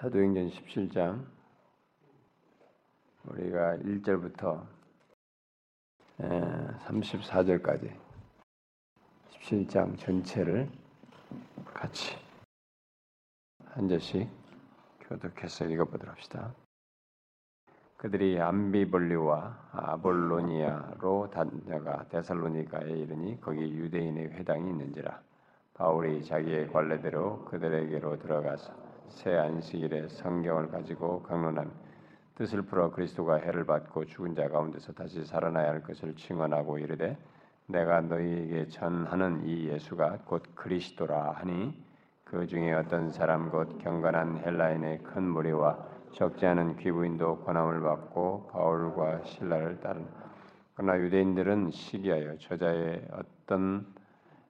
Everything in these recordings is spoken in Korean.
사도행전 17장 우리가 1절부터 34절까지 17장 전체를 같이 한 절씩 교독해서 읽어보도록 합시다. 그들이 암비볼리와 아볼로니아로 다녀가 데살로니가에 이르니 거기 유대인의 회당이 있는지라 바울이 자기의 관례대로 그들에게로 들어가서 새 안식일에 성경을 가지고 강론하며 뜻을 풀어 그리스도가 해를 받고 죽은 자 가운데서 다시 살아나야 할 것을 증언하고 이르되 내가 너희에게 전하는 이 예수가 곧 그리스도라 하니 그 중에 어떤 사람 곧 경건한 헬라인의 큰 무리와 적지 않은 귀부인도 권함을 받고 바울과 신라를 따르 그러나 유대인들은 시기하여 저자의 어떤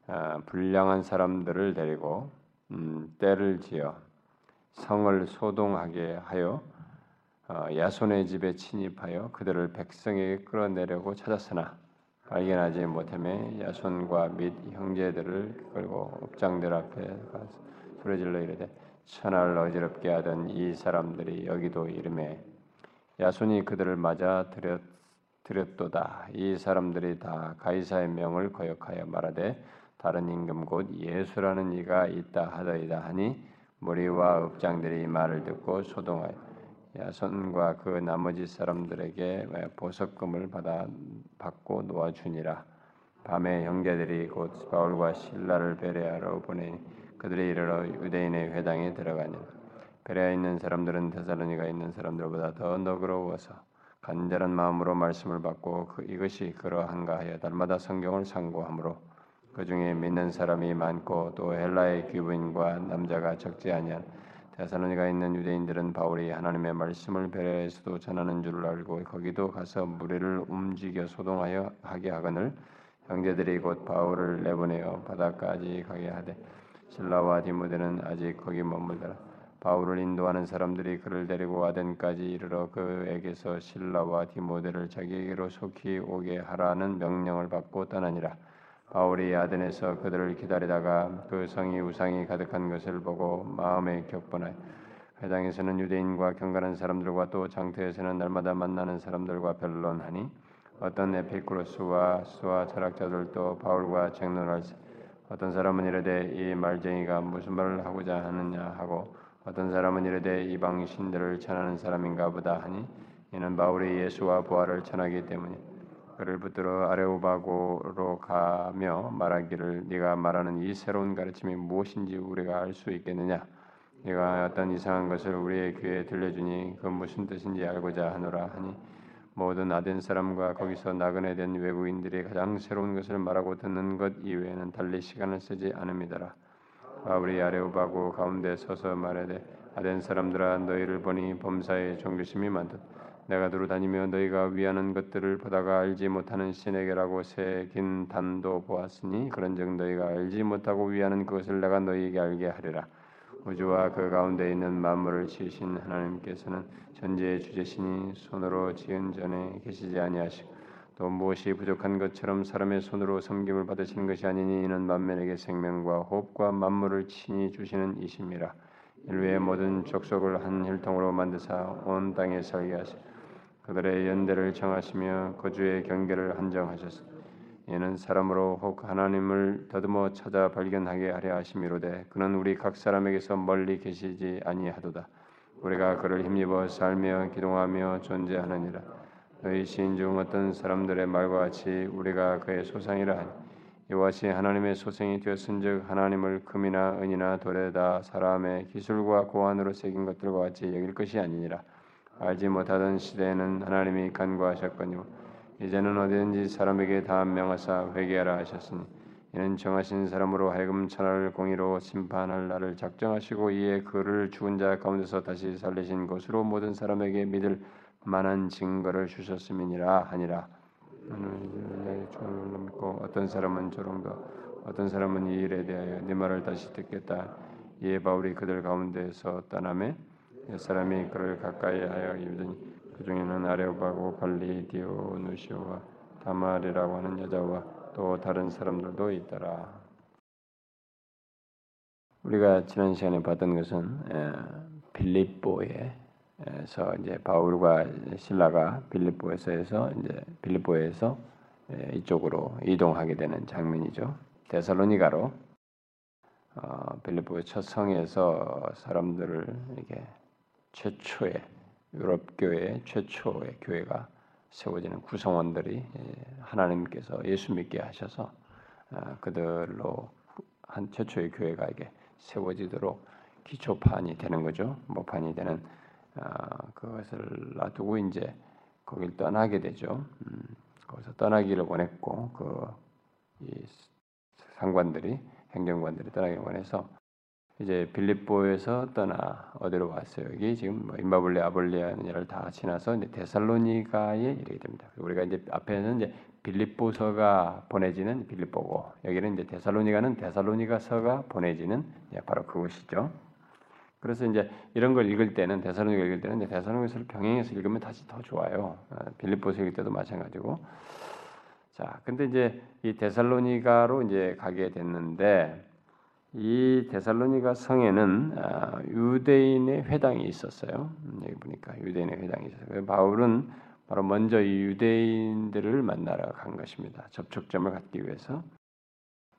아, 불량한 사람들을 데리고 음, 때를 지어 성을 소동하게 하여 어, 야손의 집에 침입하여 그들을 백성에게 끌어내려고 찾았으나 발견하지 못함에 야손과 및 형제들을 끌고 업장들 앞에 가서 소리질러 이르되 천하를 어지럽게 하던 이 사람들이 여기도 이름에 야손이 그들을 맞아 들였, 들였도다. 이 사람들이 다 가이사의 명을 거역하여 말하되 다른 임금 곧 예수라는 이가 있다 하더이다 하니 무리와 읍장들이 말을 듣고 소동하여 야손과 그 나머지 사람들에게 보석금을 받아 받고 놓아주니라. 밤에 형제들이 곧 바울과 신라를 베레아로 보내 그들이 이르러 유대인의 회당에 들어가니라. 베레아에 있는 사람들은 데살로니가 있는 사람들보다 더 너그러워서 간절한 마음으로 말씀을 받고 그 이것이 그러한가 하여 날마다 성경을 상고하므로 그 중에 믿는 사람이 많고 또 헬라의 귀부인과 남자가 적지 아니한 데살로니가 있는 유대인들은 바울이 하나님의 말씀을 베레에서도 전하는 줄을 알고 거기도 가서 무리를 움직여 소동하여 하게 하거늘 형제들이 곧 바울을 내보내어 바다까지 가게 하되 신라와 디모데는 아직 거기 머물더라. 바울을 인도하는 사람들이 그를 데리고 아덴까지 이르러 그에게서 신라와 디모데를 자기에게로 속히 오게 하라는 명령을 받고 떠나니라 바울이 아덴에서 그들을 기다리다가 그 성이 우상이 가득한 것을 보고 마음에 격분하여 회당에서는 유대인과 경건한 사람들과 또 장터에서는 날마다 만나는 사람들과 변론하니 어떤 에피쿠로스와 수와 철학자들도 바울과 쟁론할 어떤 사람은 이르되 이 말쟁이가 무슨 말을 하고자 하느냐 하고 어떤 사람은 이르되 이방 신들을 전하는 사람인가 보다 하니 이는 바울이 예수와 부활을 전하기 때문이다. 그를 붙들어 아레오바고로 가며 말하기를 네가 말하는 이 새로운 가르침이 무엇인지 우리가 알 수 있겠느냐 네가 어떤 이상한 것을 우리의 귀에 들려주니 그 무슨 뜻인지 알고자 하노라 하니 모든 아덴 사람과 거기서 나그네 된 외국인들이 가장 새로운 것을 말하고 듣는 것 이외에는 달리 시간을 쓰지 않음이더라. 바울이 아레오바고 가운데 서서 말하되 아덴 사람들아 너희를 보니 범사에 종교심이 많듯 내가 두루 다니며 너희가 위하는 것들을 보다가 알지 못하는 신에게라고 새긴 단도 보았으니 그런즉 너희가 알지 못하고 위하는 그것을 내가 너희에게 알게 하리라. 우주와 그 가운데 있는 만물을 지으신 하나님께서는 전제의 주제신이 손으로 지은 전에 계시지 아니하시고 또 무엇이 부족한 것처럼 사람의 손으로 섬김을 받으시는 것이 아니니 이는 만면에게 생명과 호흡과 만물을 친히 주시는 이심이라. 인류의 모든 족속을 한 혈통으로 만드사 온 땅에 살게 하시고 그들의 연대를 정하시며 거주의 경계를 한정하셨으니 이는 사람으로 혹 하나님을 더듬어 찾아 발견하게 하려 하심이로되 그는 우리 각 사람에게서 멀리 계시지 아니하도다. 우리가 그를 힘입어 살며 기동하며 존재하느니라. 너희 시인 중 어떤 사람들의 말과 같이 우리가 그의 소상이라 하니 이와 같이 하나님의 소생이 되었은즉 하나님을 금이나 은이나 돌에다 사람의 기술과 고안으로 새긴 것들과 같이 여길 것이 아니니라 알지 못하던 시대에는 하나님이 간과하셨거니와 이제는 어디든지 사람에게 다 명하사 회개하라 하셨으니 이는 정하신 사람으로 하여금 천하를 공의로 심판할 날을 작정하시고 이에 그를 죽은 자 가운데서 다시 살리신 것으로 모든 사람에게 믿을 만한 증거를 주셨음이니라 하니라. 저를 믿고 어떤 사람은 조롱도 어떤 사람은 이 일에 대하여 네 말을 다시 듣겠다. 이에 바울이 그들 가운데서 떠나매 사람이 그를 가까이 하여 입으니 그 중에는 아레오바고 발리 디오 누시오와 다말이라고 하는 여자와 또 다른 사람들도 있더라. 우리가 지난 시간에 봤던 것은 빌립보에서 이제 바울과 신라가 빌립보에서 이제 빌립보에서 예, 이쪽으로 이동하게 되는 장면이죠. 데살로니가로 어, 빌립보의 첫 성에서 사람들을 이렇게 최초의 유럽 교회 최초의 교회가 세워지는 구성원들이 예, 하나님께서 예수 믿게 하셔서 아, 그들로 한 최초의 교회가 이게 세워지도록 기초판이 되는 거죠. 모판이 되는 아, 그것을 놔두고 이제 거길 떠나게 되죠. 음, 거기서 떠나기를 원했고 그이 상관들이 행정관들이 떠나기 원해서 이제 빌립보에서 떠나 어디로 왔어요? 여기 지금 뭐 임바블레, 아볼리아를 다 지나서 이제 데살로니가에 이르게 됩니다. 우리가 이제 앞에는 이제 빌립보서가 보내지는 빌립보고 여기는 이제 데살로니가는 데살로니가서가 보내지는 바로 그것이죠. 그래서 이제 이런 걸 읽을 때는 데살로니가 읽을 때는 데살로니가서를 병행해서 읽으면 다시 더 좋아요. 어, 빌립보서 읽을 때도 마찬가지고. 자, 근데 이제 이 데살로니가로 이제 가게 됐는데 이 데살로니가 성에는 아, 유대인의 회당이 있었어요. 음, 여기 보니까 유대인의 회당이 있었어요. 바울은 바로 먼저 이 유대인들을 만나러 간 것입니다. 접촉점을 갖기 위해서.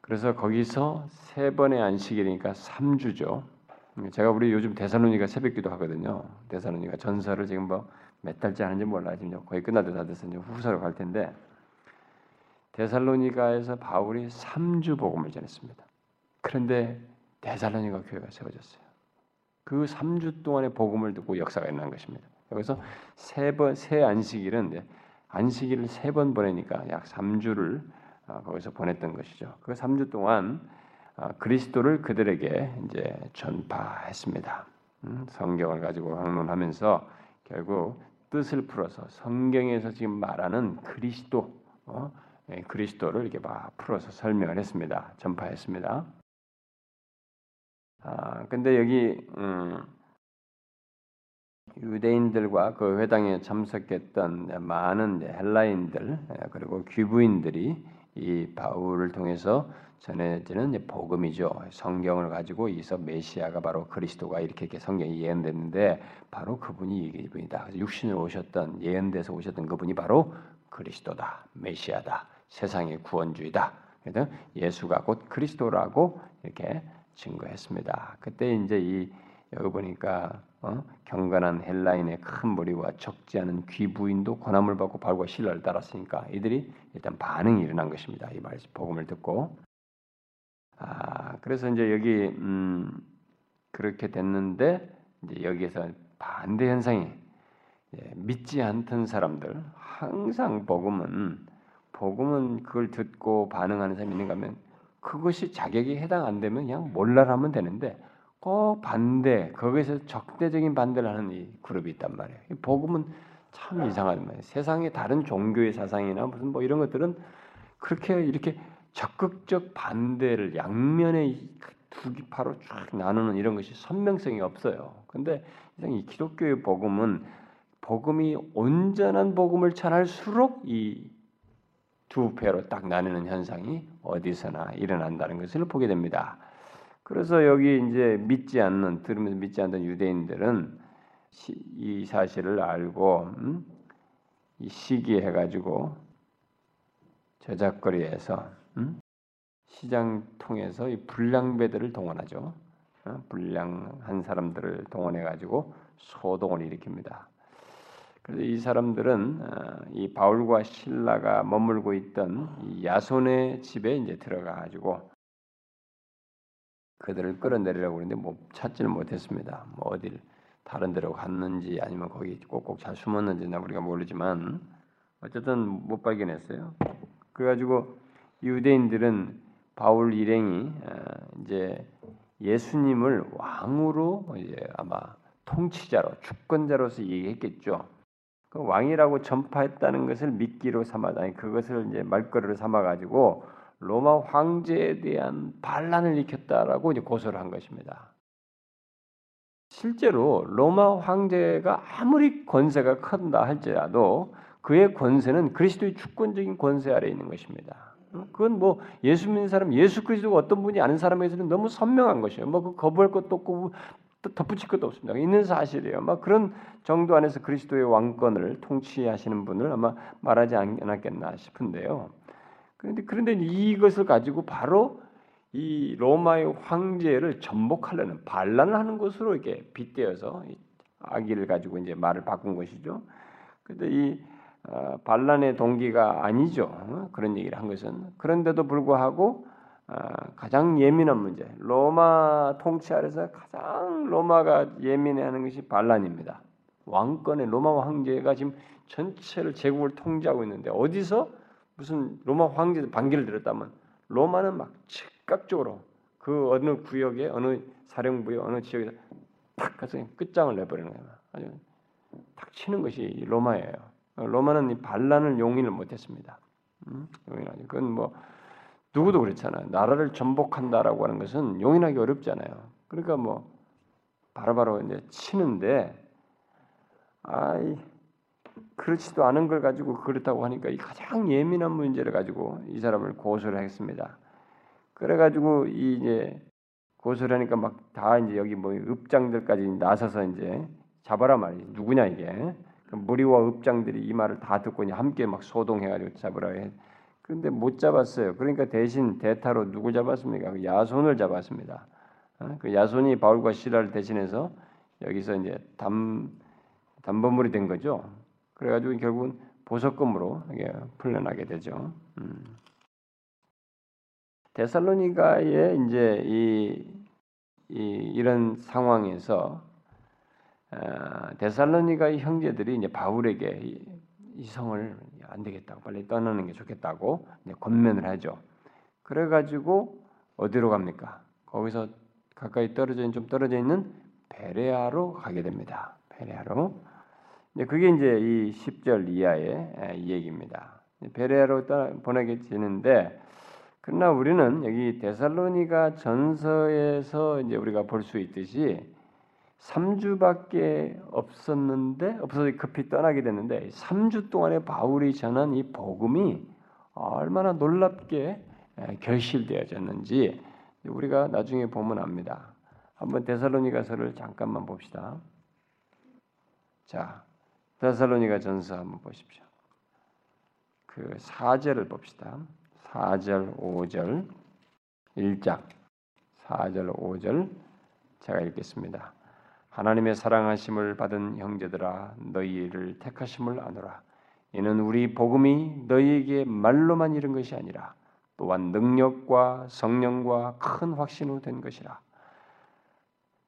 그래서 거기서 세 번의 안식일이니까 3주죠. 제가 우리 요즘 데살로니가 새벽기도 하거든요. 데살로니가 전설을 지금 뭐 몇 달째 하는지 몰라 지금 거의 끝날 때다 돼서 이제 후서로 갈 텐데 데살로니가에서 바울이 3주 복음을 전했습니다. 그런데 데살로니가 교회가 세워졌어요. 그 3주 동안의 복음을 듣고 역사가 일어난 것입니다. 여기서 세 번 세 안식일은 안식일을 세 번 보내니까 약 3주를 아, 거기서 보냈던 것이죠. 그 3주 동안 아, 그리스도를 그들에게 이제 전파했습니다. 음, 성경을 가지고 강론하면서 결국 뜻을 풀어서 성경에서 지금 말하는 그리스도, 어? 예, 그리스도를 이렇게 막 풀어서 설명을 했습니다. 전파했습니다. 아, 근데 여기 음, 유대인들과 그 회당에 참석했던 많은 헬라인들 예, 그리고 귀부인들이 이 바울을 통해서 전해지는 복음이죠. 성경을 가지고 이서 메시아가 바로 그리스도가 이렇게, 이렇게 성경이 예언됐는데 바로 그분이 이분이다. 육신으로 오셨던 예언돼서 오셨던 그분이 바로 그리스도다, 메시아다, 세상의 구원주의다. 그래서 예수가 곧 그리스도라고 이렇게 증거했습니다. 그때 이제 이 여기 보니까 어? 경건한 헬라인의 큰 무리와 적지 않은 귀부인도 권함을 받고 발과 신라를 따랐으니까 이들이 일단 반응이 일어난 것입니다. 이 말, 복음을 듣고 아 그래서 이제 여기 음, 그렇게 됐는데 이제 여기에서 반대 현상이 예, 믿지 않던 사람들 항상 복음은 복음은 그걸 듣고 반응하는 사람이 있는가 하면 그것이 자격이 해당 안 되면 그냥 몰라라면 되는데 꼭 반대 거기서 적대적인 반대를 하는 이 그룹이 있단 말이에요. 복음은 참 이상한 말이에요. 세상의 다른 종교의 사상이나 무슨 뭐 이런 것들은 그렇게 이렇게 적극적 반대를 양면의 두 기파로 쫙 나누는 이런 것이 선명성이 없어요. 근데 이 기독교의 복음은 복음이 온전한 복음을 전할수록 이 두 배로 딱 나누는 현상이 어디서나 일어난다는 것을 보게 됩니다. 그래서 여기 이제 믿지 않는 들으면서 믿지 않는 유대인들은 이 사실을 알고 음? 이 시기해 가지고 저작거리에서 음? 시장 통해서 이 불량배들을 동원하죠. 어? 불량한 사람들을 동원해 가지고 소동을 일으킵니다. 그래서 이 사람들은 어, 이 바울과 신라가 머물고 있던 야손의 집에 이제 들어가 가지고 그들을 끌어내리려고 그러는데 뭐 찾지는 못했습니다. 뭐 어딜 다른 데로 갔는지 아니면 거기 꼭꼭 잘 숨었는지나 우리가 모르지만 어쨌든 못 발견했어요. 그래가지고 유대인들은 바울 일행이 어, 이제 예수님을 왕으로 이제 아마 통치자로 주권자로서 얘기했겠죠. 그 왕이라고 전파했다는 것을 미끼로 삼아 아니 그것을 이제 말거리로 삼아 가지고 로마 황제에 대한 반란을 일으켰다라고 이제 고소를 한 것입니다. 실제로 로마 황제가 아무리 권세가 큰다 할지라도 그의 권세는 그리스도의 주권적인 권세 아래 있는 것입니다. 그건 뭐 예수 믿는 사람, 예수 그리스도가 어떤 분이 아는 사람에게서는 너무 선명한 것이에요. 뭐 그 거부할 것도 없고 덧붙일 것도 없습니다. 있는 사실이에요. 막 그런 정도 안에서 그리스도의 왕권을 통치하시는 분을 아마 말하지 않았겠나 싶은데요. 그런데 그런데 이것을 가지고 바로 이 로마의 황제를 전복하려는 반란을 하는 것으로 이렇게 빗대어서 아기를 가지고 이제 말을 바꾼 것이죠. 그런데 이 어, 반란의 동기가 아니죠. 어? 그런 얘기를 한 것은 그런데도 불구하고 어, 가장 예민한 문제, 로마 통치 아래서 가장 로마가 예민해하는 것이 반란입니다. 왕권의 로마 황제가 지금 전체를 제국을 통제하고 있는데 어디서 무슨 로마 황제 반기를 들었다면 로마는 막 즉각적으로 그 어느 구역에 어느 사령부에 어느 지역에서 탁 가서 끝장을 내버리는 거예요. 아주 탁 치는 것이 로마예요. 로마는 이 반란을 용인을 못했습니다. 음? 용인하지. 그건 뭐 누구도 그렇잖아요. 나라를 전복한다라고 하는 것은 용인하기 어렵잖아요. 그러니까 뭐 바로바로 이제 치는데 아이 그렇지도 않은 걸 가지고 그렇다고 하니까 이 가장 예민한 문제를 가지고 이 사람을 고소를 했습니다. 그래가지고 이 이제 고소를 하니까 막 다 이제 여기 뭐 읍장들까지 나서서 이제 잡아라 말이 누구냐 이게 그 무리와 읍장들이 이 말을 다 듣고 이제 함께 막 소동해가지고 잡으라 해. 그런데 못 잡았어요. 그러니까 대신 대타로 누구 잡았습니까? 그 야손을 잡았습니다. 어? 그 야손이 바울과 시라를 대신해서 여기서 이제 담 담보물이 된 거죠. 그래가지고 결국은 보석금으로 풀려나게 되죠. 음. 데살로니가의 이제 이, 이 이런 상황에서 어, 데살로니가의 형제들이 이제 바울에게 이, 이 성을 안 되겠다고 빨리 떠나는 게 좋겠다고 권면을 하죠. 그래 가지고 어디로 갑니까? 거기서 가까이 떨어져 있는 좀 떨어져 있는 베레아로 가게 됩니다. 베레아로. 이제 그게 이제 이 10절 이하의 이 얘기입니다. 베레아로 보내게 되는데 그러나 우리는 여기 데살로니가 전서에서 이제 우리가 볼 수 있듯이 3주밖에 없었는데 없어서 급히 떠나게 됐는데 3주 동안에 바울이 전한 이 복음이 얼마나 놀랍게 결실되어졌는지 우리가 나중에 보면 압니다. 한번 데살로니가서를 잠깐만 봅시다. 자, 데살로니가 전서 한번 보십시오. 그 4절을 봅시다. 4절, 5절, 1장 4절, 5절 제가 읽겠습니다. 하나님의 사랑하심을 받은 형제들아 너희를 택하심을 아노라. 이는 우리 복음이 너희에게 말로만 이른 것이 아니라 또한 능력과 성령과 큰 확신으로 된 것이라.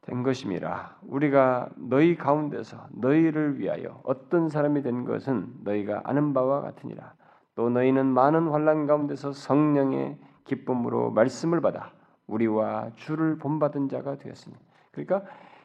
된 것임이라. 우리가 너희 가운데서 너희를 위하여 어떤 사람이 된 것은 너희가 아는 바와 같으니라. 또 너희는 많은 환란 가운데서 성령의 기쁨으로 말씀을 받아 우리와 주를 본받은 자가 되었으니. 그러니까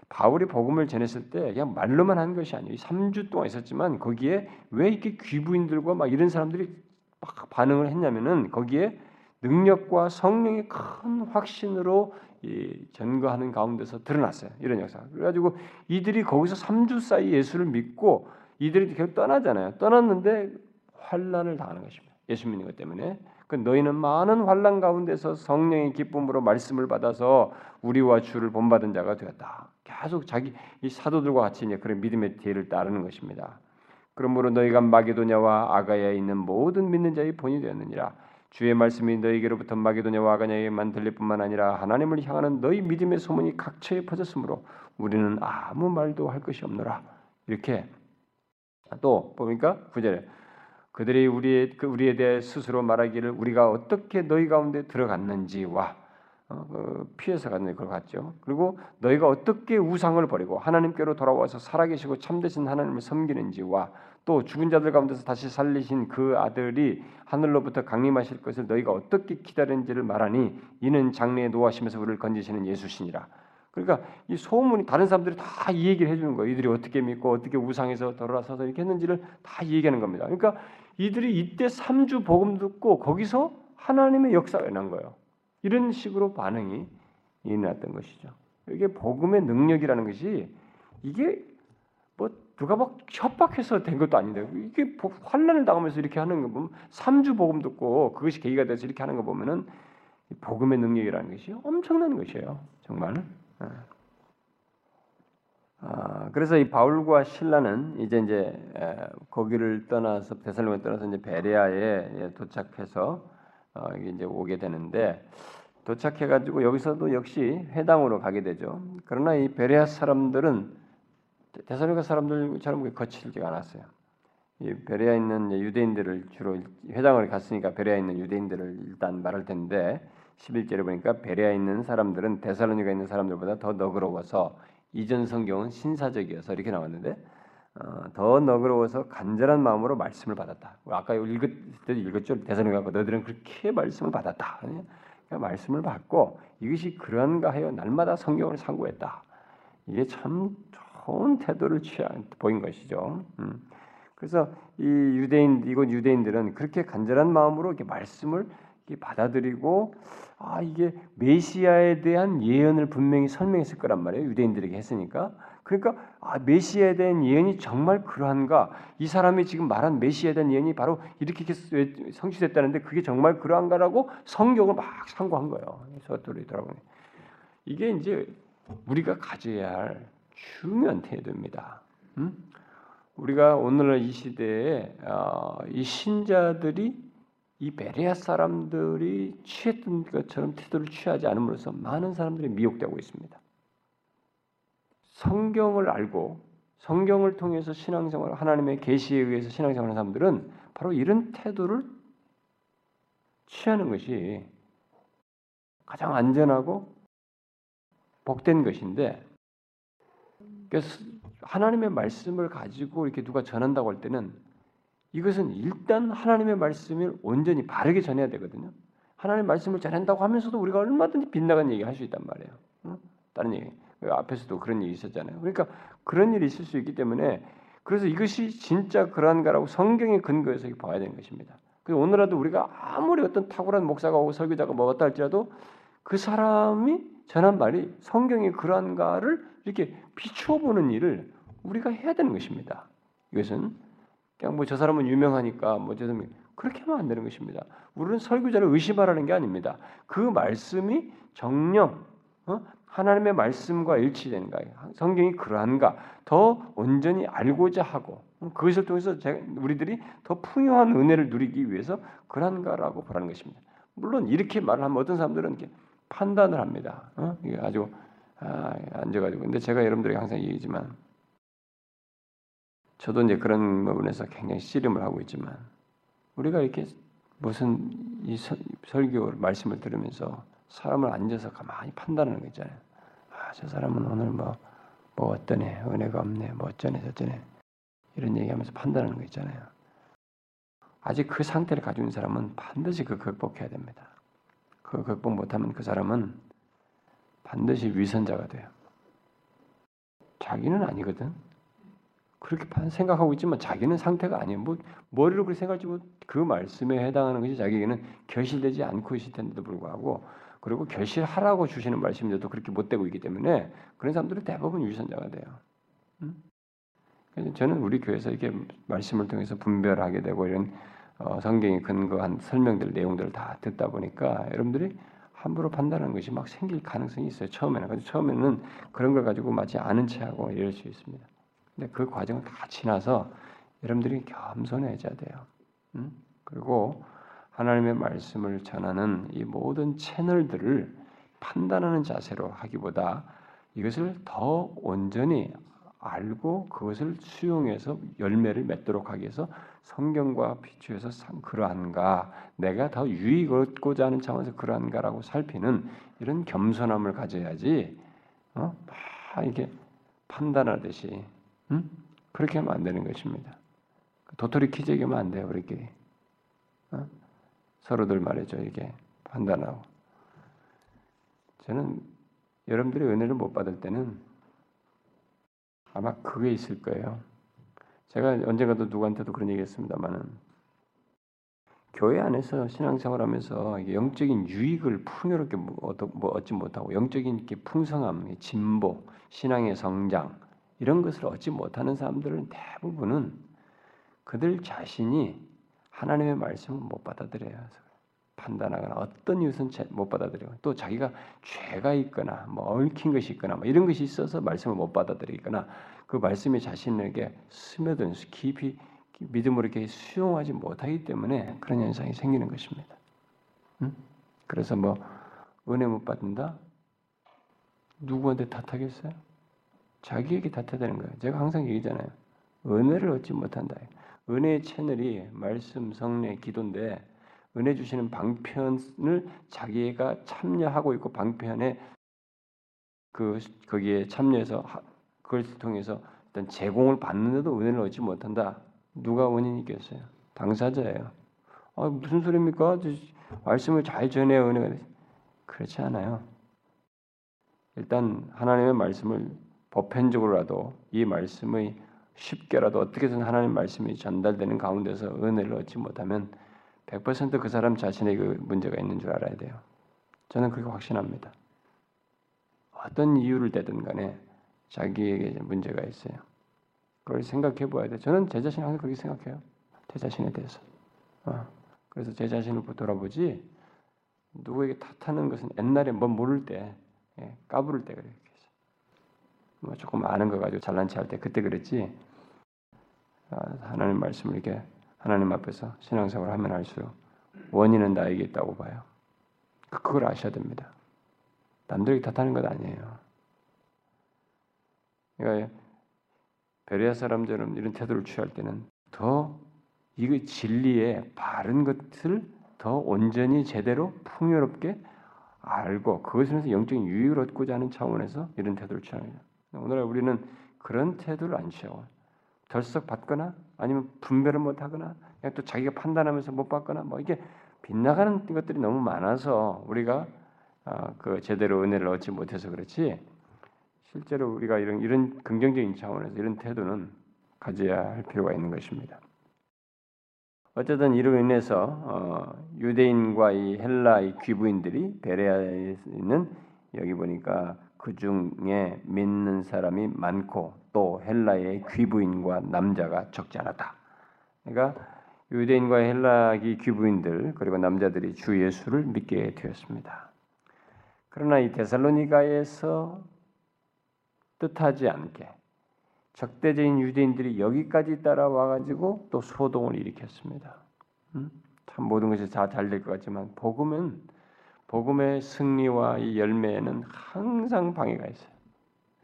바울이 복음을 전했을 때 그냥 말로만 한 것이 아니에요. 3주 동안 있었지만 거기에 왜 이렇게 귀부인들과 막 이런 사람들이 막 반응을 했냐면은 거기에 능력과 성령의 큰 확신으로 이 전거하는 가운데서 드러났어요. 이런 역사. 그래가지고 이들이 거기서 3주 사이 예수를 믿고 이들이 계속 떠나잖아요. 떠났는데 환란을 당하는 것입니다. 예수 믿는 것 때문에. 그 너희는 많은 환란 가운데서 성령의 기쁨으로 말씀을 받아서 우리와 주를 본받은 자가 되었다. 계속 자기 이 사도들과 같이 이제 그런 믿음의 뒤를 따르는 것입니다. 그러므로 너희가 마게도냐와 아가야에 있는 모든 믿는 자의 본이 되었느니라. 주의 말씀이 너희에게로부터 마게도냐와 아가야에만 들릴 뿐만 아니라 하나님을 향하는 너희 믿음의 소문이 각처에 퍼졌으므로 우리는 아무 말도 할 것이 없노라. 이렇게 또 보니까 구절에 그들이 우리의 그 우리에 대해 스스로 말하기를 우리가 어떻게 너희 가운데 들어갔는지와 피해서 갔는 걸 같죠. 그리고 너희가 어떻게 우상을 버리고 하나님께로 돌아와서 살아계시고 참되신 하나님을 섬기는지와 또 죽은 자들 가운데서 다시 살리신 그 아들이 하늘로부터 강림하실 것을 너희가 어떻게 기다리는지를 말하니 이는 장래에 노하시면서 우리를 건지시는 예수시니라. 그러니까 이 소문이 다른 사람들이 다 이 얘기를 해주는 거예요. 이들이 어떻게 믿고 어떻게 우상에서 돌아서서 이렇게 했는지를 다 얘기하는 겁니다. 그러니까 이들이 이때 3주 복음 듣고 거기서 하나님의 역사가 일어난 거예요. 이런 식으로 반응이 일어났던 것이죠. 이게 복음의 능력이라는 것이 이게 뭐 누가 막 협박해서 된 것도 아닌데 이게 환란을 당하면서 이렇게 하는 거 보면 3주 복음 듣고 그것이 계기가 돼서 이렇게 하는 거 보면은 복음의 능력이라는 것이 엄청난 것이에요. 정말. 예. 아, 그래서 이 바울과 신라는 이제 이제 에, 거기를 떠나서 데살로니가 떠나서 이제 베레아에 예, 도착해서 어, 이게 이제 오게 되는데 도착해가지고 여기서도 역시 회당으로 가게 되죠. 그러나 이 베레아 사람들은 데살로니가 사람들처럼 거칠지 않았어요. 이 베레아 있는 유대인들을 주로 회당을 갔으니까 베레아 있는 유대인들을 일단 말할 텐데 11절에 보니까 베레아 있는 사람들은 데살로니가 있는 사람들보다 더 너그러워서 이전 성경은 신사적이어서 이렇게 나왔는데 어, 더 너그러워서 간절한 마음으로 말씀을 받았다. 아까 읽을 때 읽었죠. 대선이가 너희들은 그렇게 말씀을 받았다. 그러니까 말씀을 받고 이것이 그런가 하여 날마다 성경을 상고했다. 이게 참 좋은 태도를 취한 보인 것이죠. 음. 그래서 이 유대인 이곳 유대인들은 그렇게 간절한 마음으로 이렇게 말씀을 이렇게 받아들이고 아 이게 메시아에 대한 예언을 분명히 설명했을 거란 말이에요. 유대인들에게 했으니까. 그러니까 아 메시아에 대한 예언이 정말 그러한가? 이 사람이 지금 말한 메시아에 대한 예언이 바로 이렇게 성취됐다는데 그게 정말 그러한가라고 성경을 막 상고한 거예요. 서두르더라고요. 이게 이제 우리가 가져야 할 중요한 태도입니다. 음? 우리가 오늘날 이 시대에 어, 이 신자들이 이 베레아 사람들이 취했던 것처럼 태도를 취하지 않음으로써 많은 사람들이 미혹되고 있습니다. 성경을 알고 성경을 통해서 신앙생활 하나님의 계시에 의해서 신앙생활하는 사람들은 바로 이런 태도를 취하는 것이 가장 안전하고 복된 것인데 그래서 하나님의 말씀을 가지고 이렇게 누가 전한다고 할 때는 이것은 일단 하나님의 말씀을 온전히 바르게 전해야 되거든요. 하나님의 말씀을 전한다고 하면서도 우리가 얼마든지 빗나간 얘기 할 수 있단 말이에요. 응? 다른 얘기. 그 앞에서도 그런 얘기 있었잖아요. 그러니까 그런 일이 있을 수 있기 때문에 그래서 이것이 진짜 그러한가라고 성경의 근거에서 봐야 되는 것입니다. 그래서 오늘라도 우리가 아무리 어떤 탁월한 목사가 오고 설교자가 뭐 왔다 할지라도 그 사람이 전한 말이 성경이 그러한가를 이렇게 비추어 보는 일을 우리가 해야 되는 것입니다. 이것은 그냥 뭐 저 사람은 유명하니까 뭐 저 사람이 그렇게 하면 안 되는 것입니다. 우리는 설교자를 의심하라는 게 아닙니다. 그 말씀이 정령 어? 하나님의 말씀과 일치되는가, 성경이 그러한가 더 온전히 알고자 하고 어? 그것을 통해서 우리들이 더 풍요한 은혜를 누리기 위해서 그러한가라고 보라는 것입니다. 물론 이렇게 말을 하면 어떤 사람들은 이렇게 판단을 합니다. 어? 이게 아주 아, 앉아가지고 근데 제가 여러분들에게 항상 얘기지만 저도 이제 그런 부분에서 굉장히 씨름을 하고 있지만 우리가 이렇게 무슨 이 설교 말씀을 들으면서 사람을 앉아서 가만히 판단하는 거 있잖아요. 아, 저 사람은 오늘 뭐, 뭐 어떠네, 은혜가 없네, 뭐 어쩌네, 저쩌네 이런 얘기하면서 판단하는 거 있잖아요. 아직 그 상태를 가지고 있는 사람은 반드시 그 극복해야 됩니다. 그 극복 못하면 그 사람은 반드시 위선자가 돼요. 자기는 아니거든. 그렇게 생각하고 있지만 자기는 상태가 아니에요. 뭐 머리로 그렇게 생각할지 그 말씀에 해당하는 것이 자기에게는 결실되지 않고 있을 텐데도 불구하고 그리고 결실하라고 주시는 말씀인데도 그렇게 못 되고 있기 때문에 그런 사람들은 대부분 유선자가 돼요. 음? 그래서 저는 우리 교회에서 이렇게 말씀을 통해서 분별하게 되고 이런 어, 성경에 근거한 설명들 내용들을 다 듣다 보니까 여러분들이 함부로 판단하는 것이 막 생길 가능성이 있어요. 처음에는. 그래서 처음에는 그런 걸 가지고 마치 아는 체하고 이럴 수 있습니다. 근데 그 과정을 다 지나서 여러분들이 겸손해져야 돼요. 음? 그리고 하나님의 말씀을 전하는 이 모든 채널들을 판단하는 자세로 하기보다 이것을 더 온전히 알고 그것을 수용해서 열매를 맺도록 하기 위해서 성경과 비추해서 그러한가 내가 더 유익 얻고자 하는 차원에서 그러한가라고 살피는 이런 겸손함을 가져야지 어? 막 이게 판단하듯이 응? 그렇게 하면 안 되는 것입니다. 도토리 키재기면 안 돼요, 우리끼리. 어? 서로들 말이죠, 이게 판단하고. 저는 여러분들이 은혜를 못 받을 때는 아마 그게 있을 거예요. 제가 언젠가도 누구한테도 그런 얘기 했습니다만은 교회 안에서 신앙생활하면서 영적인 유익을 풍요롭게 뭐 얻지 못하고 영적인 풍성함, 진보, 신앙의 성장 이런 것을 얻지 못하는 사람들은 대부분은 그들 자신이 하나님의 말씀을 못 받아들여요. 판단하거나 어떤 이웃은 못 받아들이고 또 자기가 죄가 있거나 뭐 얽힌 것이 있거나 뭐 이런 것이 있어서 말씀을 못 받아들이거나 그 말씀이 자신에게 스며든 깊이 믿음으로 이렇게 수용하지 못하기 때문에 그런 현상이 생기는 것입니다. 응? 그래서 뭐 은혜 못 받는다? 누구한테 탓하겠어요? 자기에게 탓해야 되는 거예요. 제가 항상 얘기잖아요. 은혜를 얻지 못한다. 은혜의 채널이 말씀, 성례, 기도인데 은혜 주시는 방편을 자기가 참여하고 있고 방편에 그 거기에 참여해서 그걸 통해서 어떤 제공을 받는데도 은혜를 얻지 못한다. 누가 원인이 있겠어요? 당사자예요. 아, 무슨 소리입니까? 말씀을 잘 전해야 은혜가 그렇지 않아요. 일단 하나님의 말씀을 보편적으로라도 이 말씀의 쉽게라도 어떻게든 하나님 말씀이 전달되는 가운데서 은혜를 얻지 못하면 100%그 사람 자신의 그 문제가 있는 줄 알아야 돼요. 저는 그렇게 확신합니다. 어떤 이유를 대든 간에 자기에게 문제가 있어요. 그걸 생각해 봐야 돼. 저는 제 자신 항상 그렇게 생각해요. 제 자신에 대해서. 어. 그래서 제 자신을 돌아보지 누구에게 탓하는 것은 옛날에 뭐 모를 때 예, 까부를 때 그래요. 뭐 조금 아는 거 가지고 잘난 체할 때 그때 그랬지. 아, 하나님 말씀을 이렇게 하나님 앞에서 신앙생활을 하면 할수록 원인은 나에게 있다고 봐요. 그, 그걸 아셔야 됩니다. 남들에게 탓하는 것 아니에요. 그러니까 베레아 사람들은 이런 태도를 취할 때는 더 이거 진리의 바른 것을 더 온전히 제대로 풍요롭게 알고 그것을 영적인 유익을 얻고자 하는 차원에서 이런 태도를 취합니다. 오늘날 우리는 그런 태도를 안 취하고 덜썩 받거나 아니면 분별을 못 하거나 그냥 또 자기가 판단하면서 못 받거나 뭐 이게 빗나가는 것들이 너무 많아서 우리가 아, 그 제대로 은혜를 얻지 못해서 그렇지 실제로 우리가 이런 이런 긍정적인 차원에서 이런 태도는 가져야 할 필요가 있는 것입니다. 어쨌든 이로 인해서 어, 유대인과 이 헬라 이 귀부인들이 베레아에 있는 여기 보니까 그 중에 믿는 사람이 많고 또 헬라의 귀부인과 남자가 적지 않았다. 그러니까 유대인과 헬라기 귀부인들 그리고 남자들이 주 예수를 믿게 되었습니다. 그러나 이 데살로니가에서 뜻하지 않게 적대적인 유대인들이 여기까지 따라와 가지고 또 소동을 일으켰습니다. 음? 참 모든 것이 다 잘 될 것 같지만 복음은 복음의 승리와 이 열매에는 항상 방해가 있어요.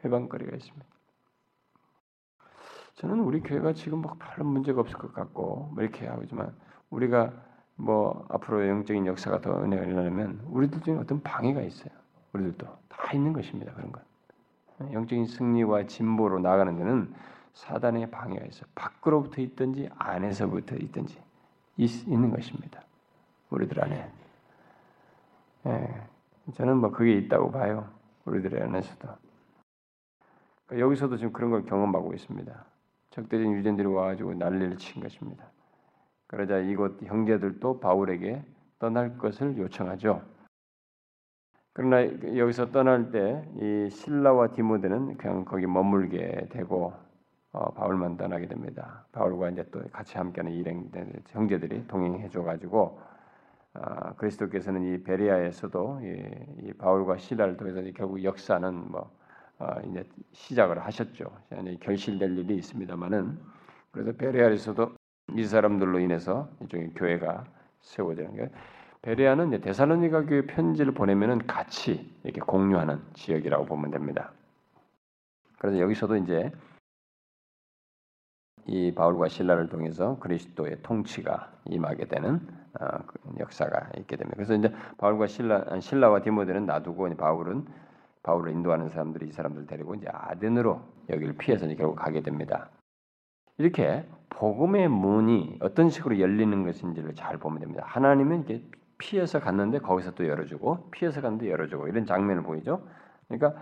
회방거리가 있습니다. 저는 우리 교회가 지금 뭐 별로 문제가 없을 것 같고 뭐 이렇게 하지만 우리가 뭐 앞으로 영적인 역사가 더 은혜가 일어나면 우리들 중에 어떤 방해가 있어요. 우리들도 다 있는 것입니다. 그런 것. 영적인 승리와 진보로 나가는 데는 사단의 방해가 있어요. 밖으로부터 있든지 안에서부터 있든지 있, 있는 것입니다. 우리들 안에. 예, 저는 뭐 그게 있다고 봐요. 우리들의 안에서도. 그러니까 여기서도 지금 그런 걸 경험하고 있습니다. 적대적인 유전들이 와가지고 난리를 친 것입니다. 그러자 이곳 형제들도 바울에게 떠날 것을 요청하죠. 그러나 여기서 떠날 때 이 신라와 디모데는 그냥 거기 머물게 되고 어, 바울만 떠나게 됩니다. 바울과 이제 또 같이 함께하는 일행 형제들이 동행해 줘 가지고 아, 그리스도께서는 이 베레아에서도 이, 이 바울과 시라를 통해서 결국 역사는 뭐 아, 이제 시작을 하셨죠. 결실될 일이 있습니다만은 그래서 베레아에서도 이 사람들로 인해서 이쪽에 교회가 세워지는 게 베레아는 이제 데살로니가 교회 편지를 보내면은 같이 이렇게 공유하는 지역이라고 보면 됩니다. 그래서 여기서도 이제 이 바울과 신라를 통해서 그리스도의 통치가 임하게 되는 어, 역사가 있게 됩니다. 그래서 이제 바울과 신라, 신라와 디모데는 놔두고 바울은 바울을 인도하는 사람들이 이 사람들 데리고 이제 아덴으로 여기를 피해서 결국 가게 됩니다. 이렇게 복음의 문이 어떤 식으로 열리는 것인지를 잘 보면 됩니다. 하나님은 이렇게 피해서 갔는데 거기서 또 열어주고 피해서 갔는데 열어주고 이런 장면을 보이죠. 그러니까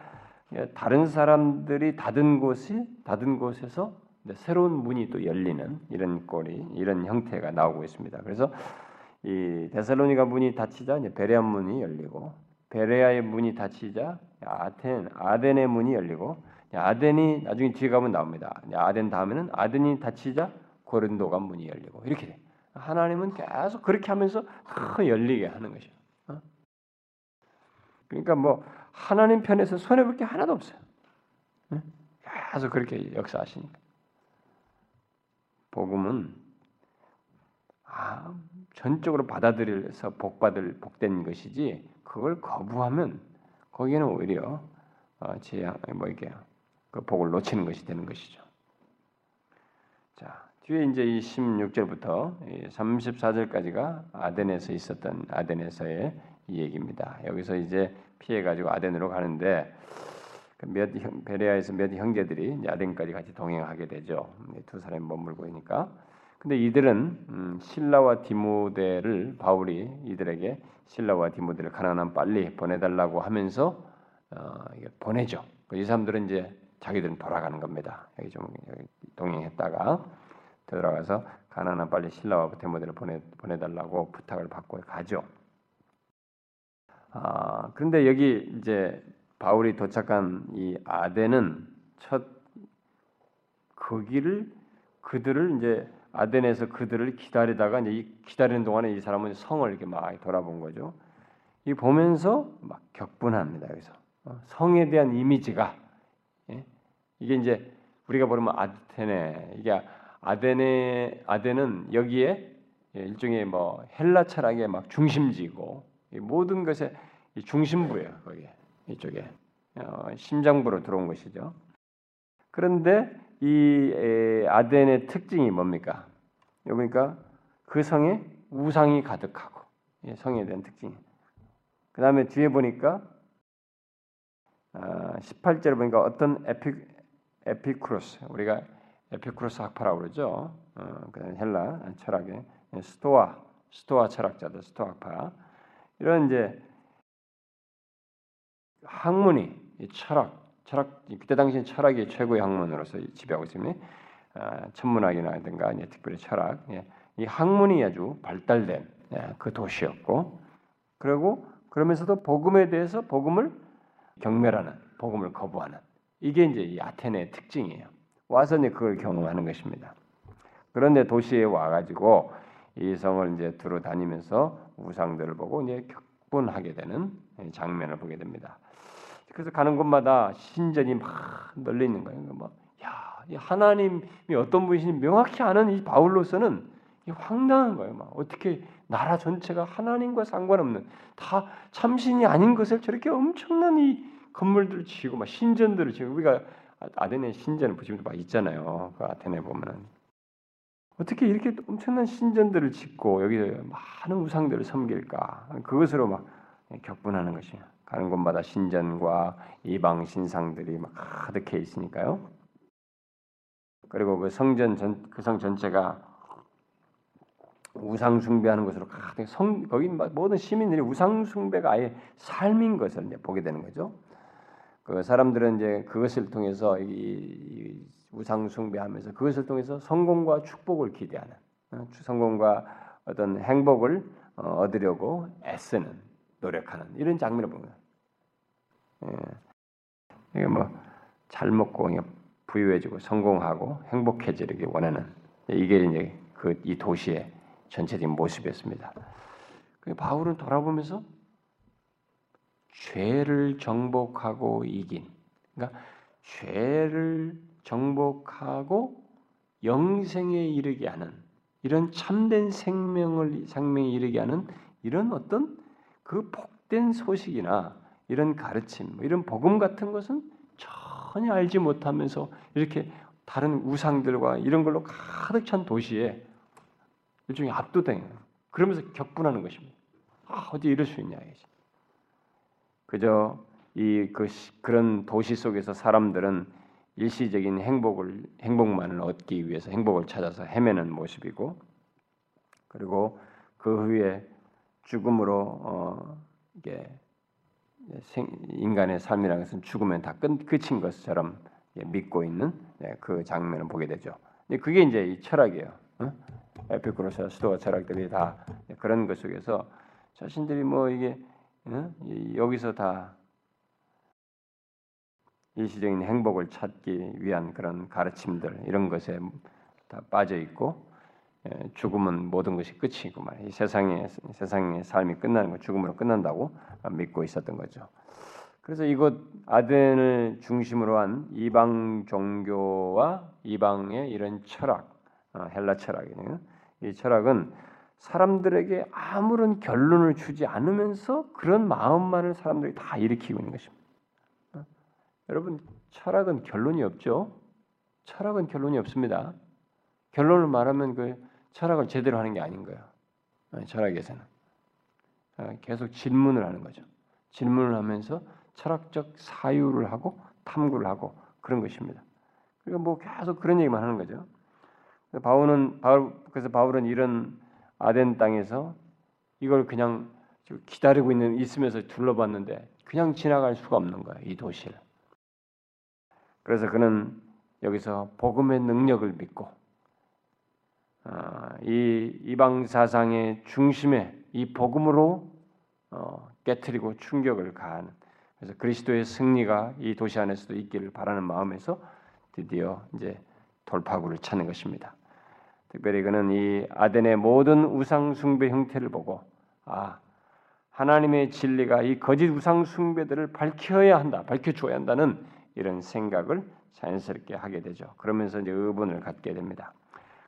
다른 사람들이 닫은 곳이 닫은 곳에서 새로운 문이 또 열리는 이런 꼴이 이런 형태가 나오고 있습니다. 그래서 이 데살로니가 문이 닫히자 이제 베레아 문이 열리고 베레아의 문이 닫히자 아텐 아덴의 문이 열리고 아덴이 나중에 뒤에 가면 나옵니다. 아덴 다음에는 아덴이 닫히자 고린도가 문이 열리고 이렇게 돼. 하나님은 계속 그렇게 하면서 더 열리게 하는 것이요. 어? 그러니까 뭐 하나님 편에서 손해 볼 게 하나도 없어요. 계속 그렇게 역사하시니까. 복음은 아, 전적으로 받아들여서 복받을 복된 것이지 그걸 거부하면 거기에는 오히려 어, 재앙 뭐 이게 그 복을 놓치는 것이 되는 것이죠. 자 뒤에 이제 이 16절부터 34절까지가 아덴에서 있었던 아덴에서의 이 얘기입니다. 여기서 이제 피해 가지고 아덴으로 가는데 그몇 베레아에서 몇 형제들이 아덴까지 같이 동행하게 되죠. 두 사람이 머물고 있니까. 근데 이들은 음, 신라와 디모데를 바울이 이들에게 신라와 디모데를 가난한 빨리 보내달라고 하면서 어, 보내죠. 그이 사람들은 이제 자기들은 돌아가는 겁니다. 여기 좀 동행했다가 들어가서 가난한 빨리 신라와 디모데를 보내 보내달라고 부탁을 받고 가죠. 아, 그런데 여기 이제 바울이 도착한 이 아덴은 첫 거기를 그들을 이제 아덴에서 그들을 기다리다가 이제 이 기다리는 동안에 이 사람은 성을 이렇게 막 돌아본 거죠. 이 보면서 막 격분합니다. 여기서 어, 성에 대한 이미지가 예? 이게 이제 우리가 보면 아테네 이게 아덴의 아덴은 여기에 일종의 뭐 헬라 철학의 막 중심지고 모든 것의 중심부예요. 거기 이쪽에 어, 심장부로 들어온 것이죠. 그런데 이 아덴의 특징이 뭡니까? 여기니까 그 성에 우상이 가득하고 성에 대한 특징이. 그 다음에 뒤에 보니까 18절에 아, 보니까 어떤 에피 에피크로스 우리가 에피크로스 학파라고 그러죠. 어, 그 헬라 철학의 스토아 스토아 철학자들 스토아 학파 이런 이제 학문이 철학 철학 그때 당시 철학이 최고의 학문으로서 지배하고 있으니 아, 천문학이라든가 이제 특별히 철학 예, 이 학문이 아주 발달된 예, 그 도시였고 그리고 그러면서도 복음에 대해서 복음을 경멸하는 복음을 거부하는 이게 이제 이 아테네의 특징이에요. 와서 이제 그걸 경험하는 것입니다. 그런데 도시에 와가지고 이 성을 이제 두루 다니면서 우상들을 보고 이제 격분하게 되는 장면을 보게 됩니다. 그래서 가는 곳마다 신전이 막 널려 있는 거예요. 뭐, 야, 하나님이 어떤 분이신지 명확히 아는 이 바울로서는 황당한 거예요. 막 어떻게 나라 전체가 하나님과 상관없는 다 참신이 아닌 것을 저렇게 엄청난 이 건물들을 지고 막 신전들을 지고 우리가 아테네 신전을 보시면 막 있잖아요. 그 아테네 보면은 어떻게 이렇게 엄청난 신전들을 짓고 여기 많은 우상들을 섬길까? 그것으로 막 격분하는 것이에요. 가는 곳마다 신전과 이방 신상들이 막 가득해 있으니까요. 그리고 그 성전 전, 그 성 전체가 우상 숭배하는 것으로 가득 성 거기 모든 시민들이 우상 숭배가 아예 삶인 것을 이제 보게 되는 거죠. 그 사람들은 이제 그것을 통해서 이, 이 우상 숭배하면서 그것을 통해서 성공과 축복을 기대하는 어, 성공과 어떤 행복을 어, 얻으려고 애쓰는 노력하는 이런 장면을 보면 예. 이게 뭐 잘 먹고 부유해지고 성공하고 행복해지기 원하는 이게 이제 그 이 도시의 전체적인 모습이었습니다. 그 바울은 돌아보면서 죄를 정복하고 이긴, 그러니까 죄를 정복하고 영생에 이르게 하는 이런 참된 생명을 생명에 이르게 하는 이런 어떤 그 복된 소식이나 이런 가르침, 뭐 이런 복음 같은 것은 전혀 알지 못하면서 이렇게 다른 우상들과 이런 걸로 가득 찬 도시에 일종의 압도된 그러면서 격분하는 것입니다. 아, 어디 이럴 수 있냐 이지. 그저 이 그 그런 도시 속에서 사람들은 일시적인 행복을 행복만을 얻기 위해서 행복을 찾아서 헤매는 모습이고 그리고 그 후에 죽음으로 어 이게 인간의 삶이라는 것은 죽으면 다 끝, 끝인 것처럼 믿고 있는 예, 그 장면을 보게 되죠. 그게 이제 이 철학이에요. 에피쿠로스 스토아 철학들이 다 그런 것 속에서 자신들이 뭐 이게 여기서 다 일시적인 행복을 찾기 위한 그런 가르침들 이런 것에 다 빠져 있고 예, 죽음은 모든 것이 끝이고 말이 세상의 세상의 삶이 끝나는 거 죽음으로 끝난다고 믿고 있었던 거죠. 그래서 이곳 아덴을 중심으로 한 이방 종교와 이방의 이런 철학, 어, 헬라 철학이네요. 이 철학은 사람들에게 아무런 결론을 주지 않으면서 그런 마음만을 사람들이 다 일으키고 있는 것입니다. 어? 여러분 철학은 결론이 없죠. 철학은 결론이 없습니다. 결론을 말하면 그 철학을 제대로 하는 게 아닌 거예요. 어, 철학에서는 계속 질문을 하는 거죠. 질문을 하면서 철학적 사유를 하고 탐구를 하고 그런 것입니다. 그러니까 뭐 계속 그런 얘기만 하는 거죠. 바울은 바울 그래서 바울은 이런 아덴 땅에서 이걸 그냥 기다리고 있는 있으면서 둘러봤는데 그냥 지나갈 수가 없는 거예요. 이 도시를. 그래서 그는 여기서 복음의 능력을 믿고 어, 이 이방 사상의 중심에 이 복음으로 어, 깨뜨리고 충격을 가하는 그래서 그리스도의 승리가 이 도시 안에서도 있기를 바라는 마음에서 드디어 이제 돌파구를 찾는 것입니다. 특별히 그는 이 아덴의 모든 우상 숭배 형태를 보고 아 하나님의 진리가 이 거짓 우상 숭배들을 밝혀야 한다, 밝혀줘야 한다는 이런 생각을 자연스럽게 하게 되죠. 그러면서 이제 의분을 갖게 됩니다.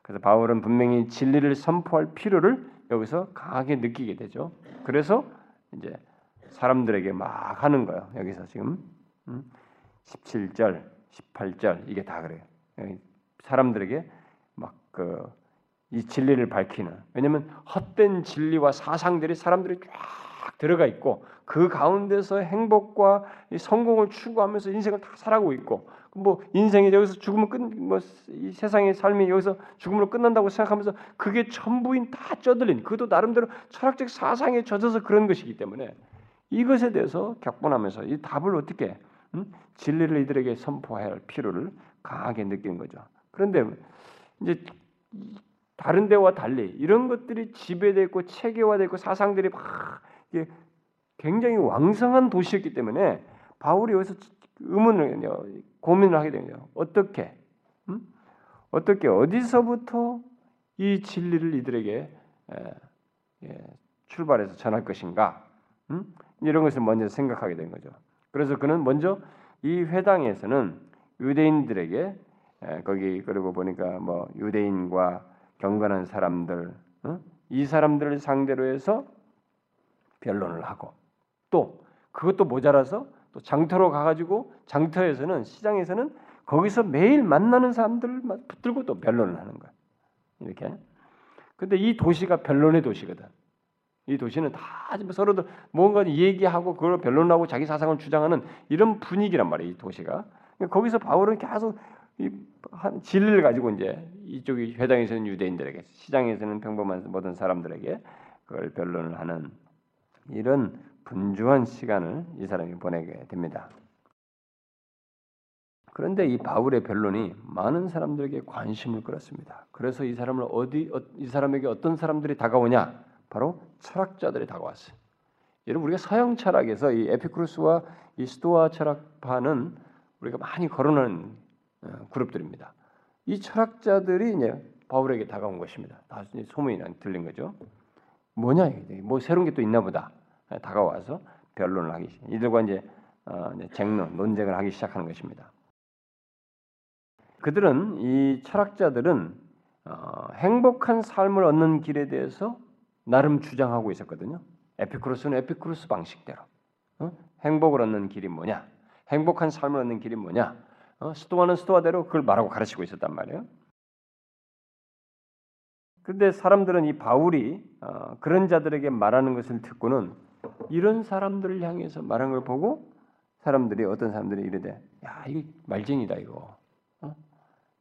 그래서 바울은 분명히 진리를 선포할 필요를 여기서 강하게 느끼게 되죠. 그래서 이제 사람들에게 막 하는 거예요. 여기서 지금 17절, 음? 18절 이게 다 그래요. 사람들에게 막그 이 진리를 밝히는 왜냐하면 헛된 진리와 사상들이 사람들이 쫙 들어가 있고 그 가운데서 행복과 성공을 추구하면서 인생을 다 살아가고 있고 뭐 인생이 여기서 죽으면 끝뭐이 세상의 삶이 여기서 죽음으로 끝난다고 생각하면서 그게 전부인 다 쪄들린 그도 나름대로 철학적 사상에 젖어서 그런 것이기 때문에 이것에 대해서 격분하면서 이 답을 어떻게 음? 진리를 이들에게 선포해야 할 필요를 강하게 느끼는 거죠. 그런데 이제 다른 데와 달리 이런 것들이 지배되고 체계화되고 사상들이 막 굉장히 왕성한 도시였기 때문에 바울이 여기서 의문을 고민을 하게 되요 어떻게 음? 어떻게 어디서부터 이 진리를 이들에게 에, 예, 출발해서 전할 것인가? 음? 이런 것을 먼저 생각하게 된 거죠. 그래서 그는 먼저 이 회당에서는 유대인들에게 거기 그리고 보니까 뭐 유대인과 경건한 사람들 어? 이 사람들을 상대로 해서 변론을 하고 또 그것도 모자라서 또 장터로 가가지고 장터에서는 시장에서는 거기서 매일 만나는 사람들을 붙들고 또 변론을 하는 거야 이렇게. 근데 이 도시가 변론의 도시거든. 이 도시는 다 서로들 뭔가 얘기하고 그걸 변론하고 자기 사상을 주장하는 이런 분위기란 말이에요. 이 도시가. 그러니까 거기서 바울은 계속 이 진리를 가지고 이제 이쪽이 회당에서는 유대인들에게, 시장에서는 평범한 모든 사람들에게 그걸 변론을 하는 이런 분주한 시간을 이 사람이 보내게 됩니다. 그런데 이 바울의 변론이 많은 사람들에게 관심을 끌었습니다. 그래서 이 사람을 어디 어, 이 사람에게 어떤 사람들이 다가오냐? 바로 철학자들이 다가왔어요. 여러분 우리가 서양 철학에서 이 에피쿠르스와 이 스토아 철학파는 우리가 많이 거론하는 어, 그룹들입니다. 이 철학자들이 이제 바울에게 다가온 것입니다. 다 소문이 들린 거죠. 뭐냐 이게 뭐 새로운 게 또 있나 보다. 다가와서 변론을 하기. 이들과 어, 이제 쟁론, 논쟁을 하기 시작하는 것입니다. 그들은 이 철학자들은 어, 행복한 삶을 얻는 길에 대해서 나름 주장하고 있었거든요. 에피쿠로스는 에피쿠로스 방식대로 어? 행복을 얻는 길이 뭐냐, 행복한 삶을 얻는 길이 뭐냐, 어? 스토아는 스토아대로 그걸 말하고 가르치고 있었단 말이에요. 그런데 사람들은 이 바울이 어, 그런 자들에게 말하는 것을 듣고는 이런 사람들을 향해서 말한 걸 보고 사람들이 어떤 사람들이 이르되 야 이거 말쟁이다 이거 어?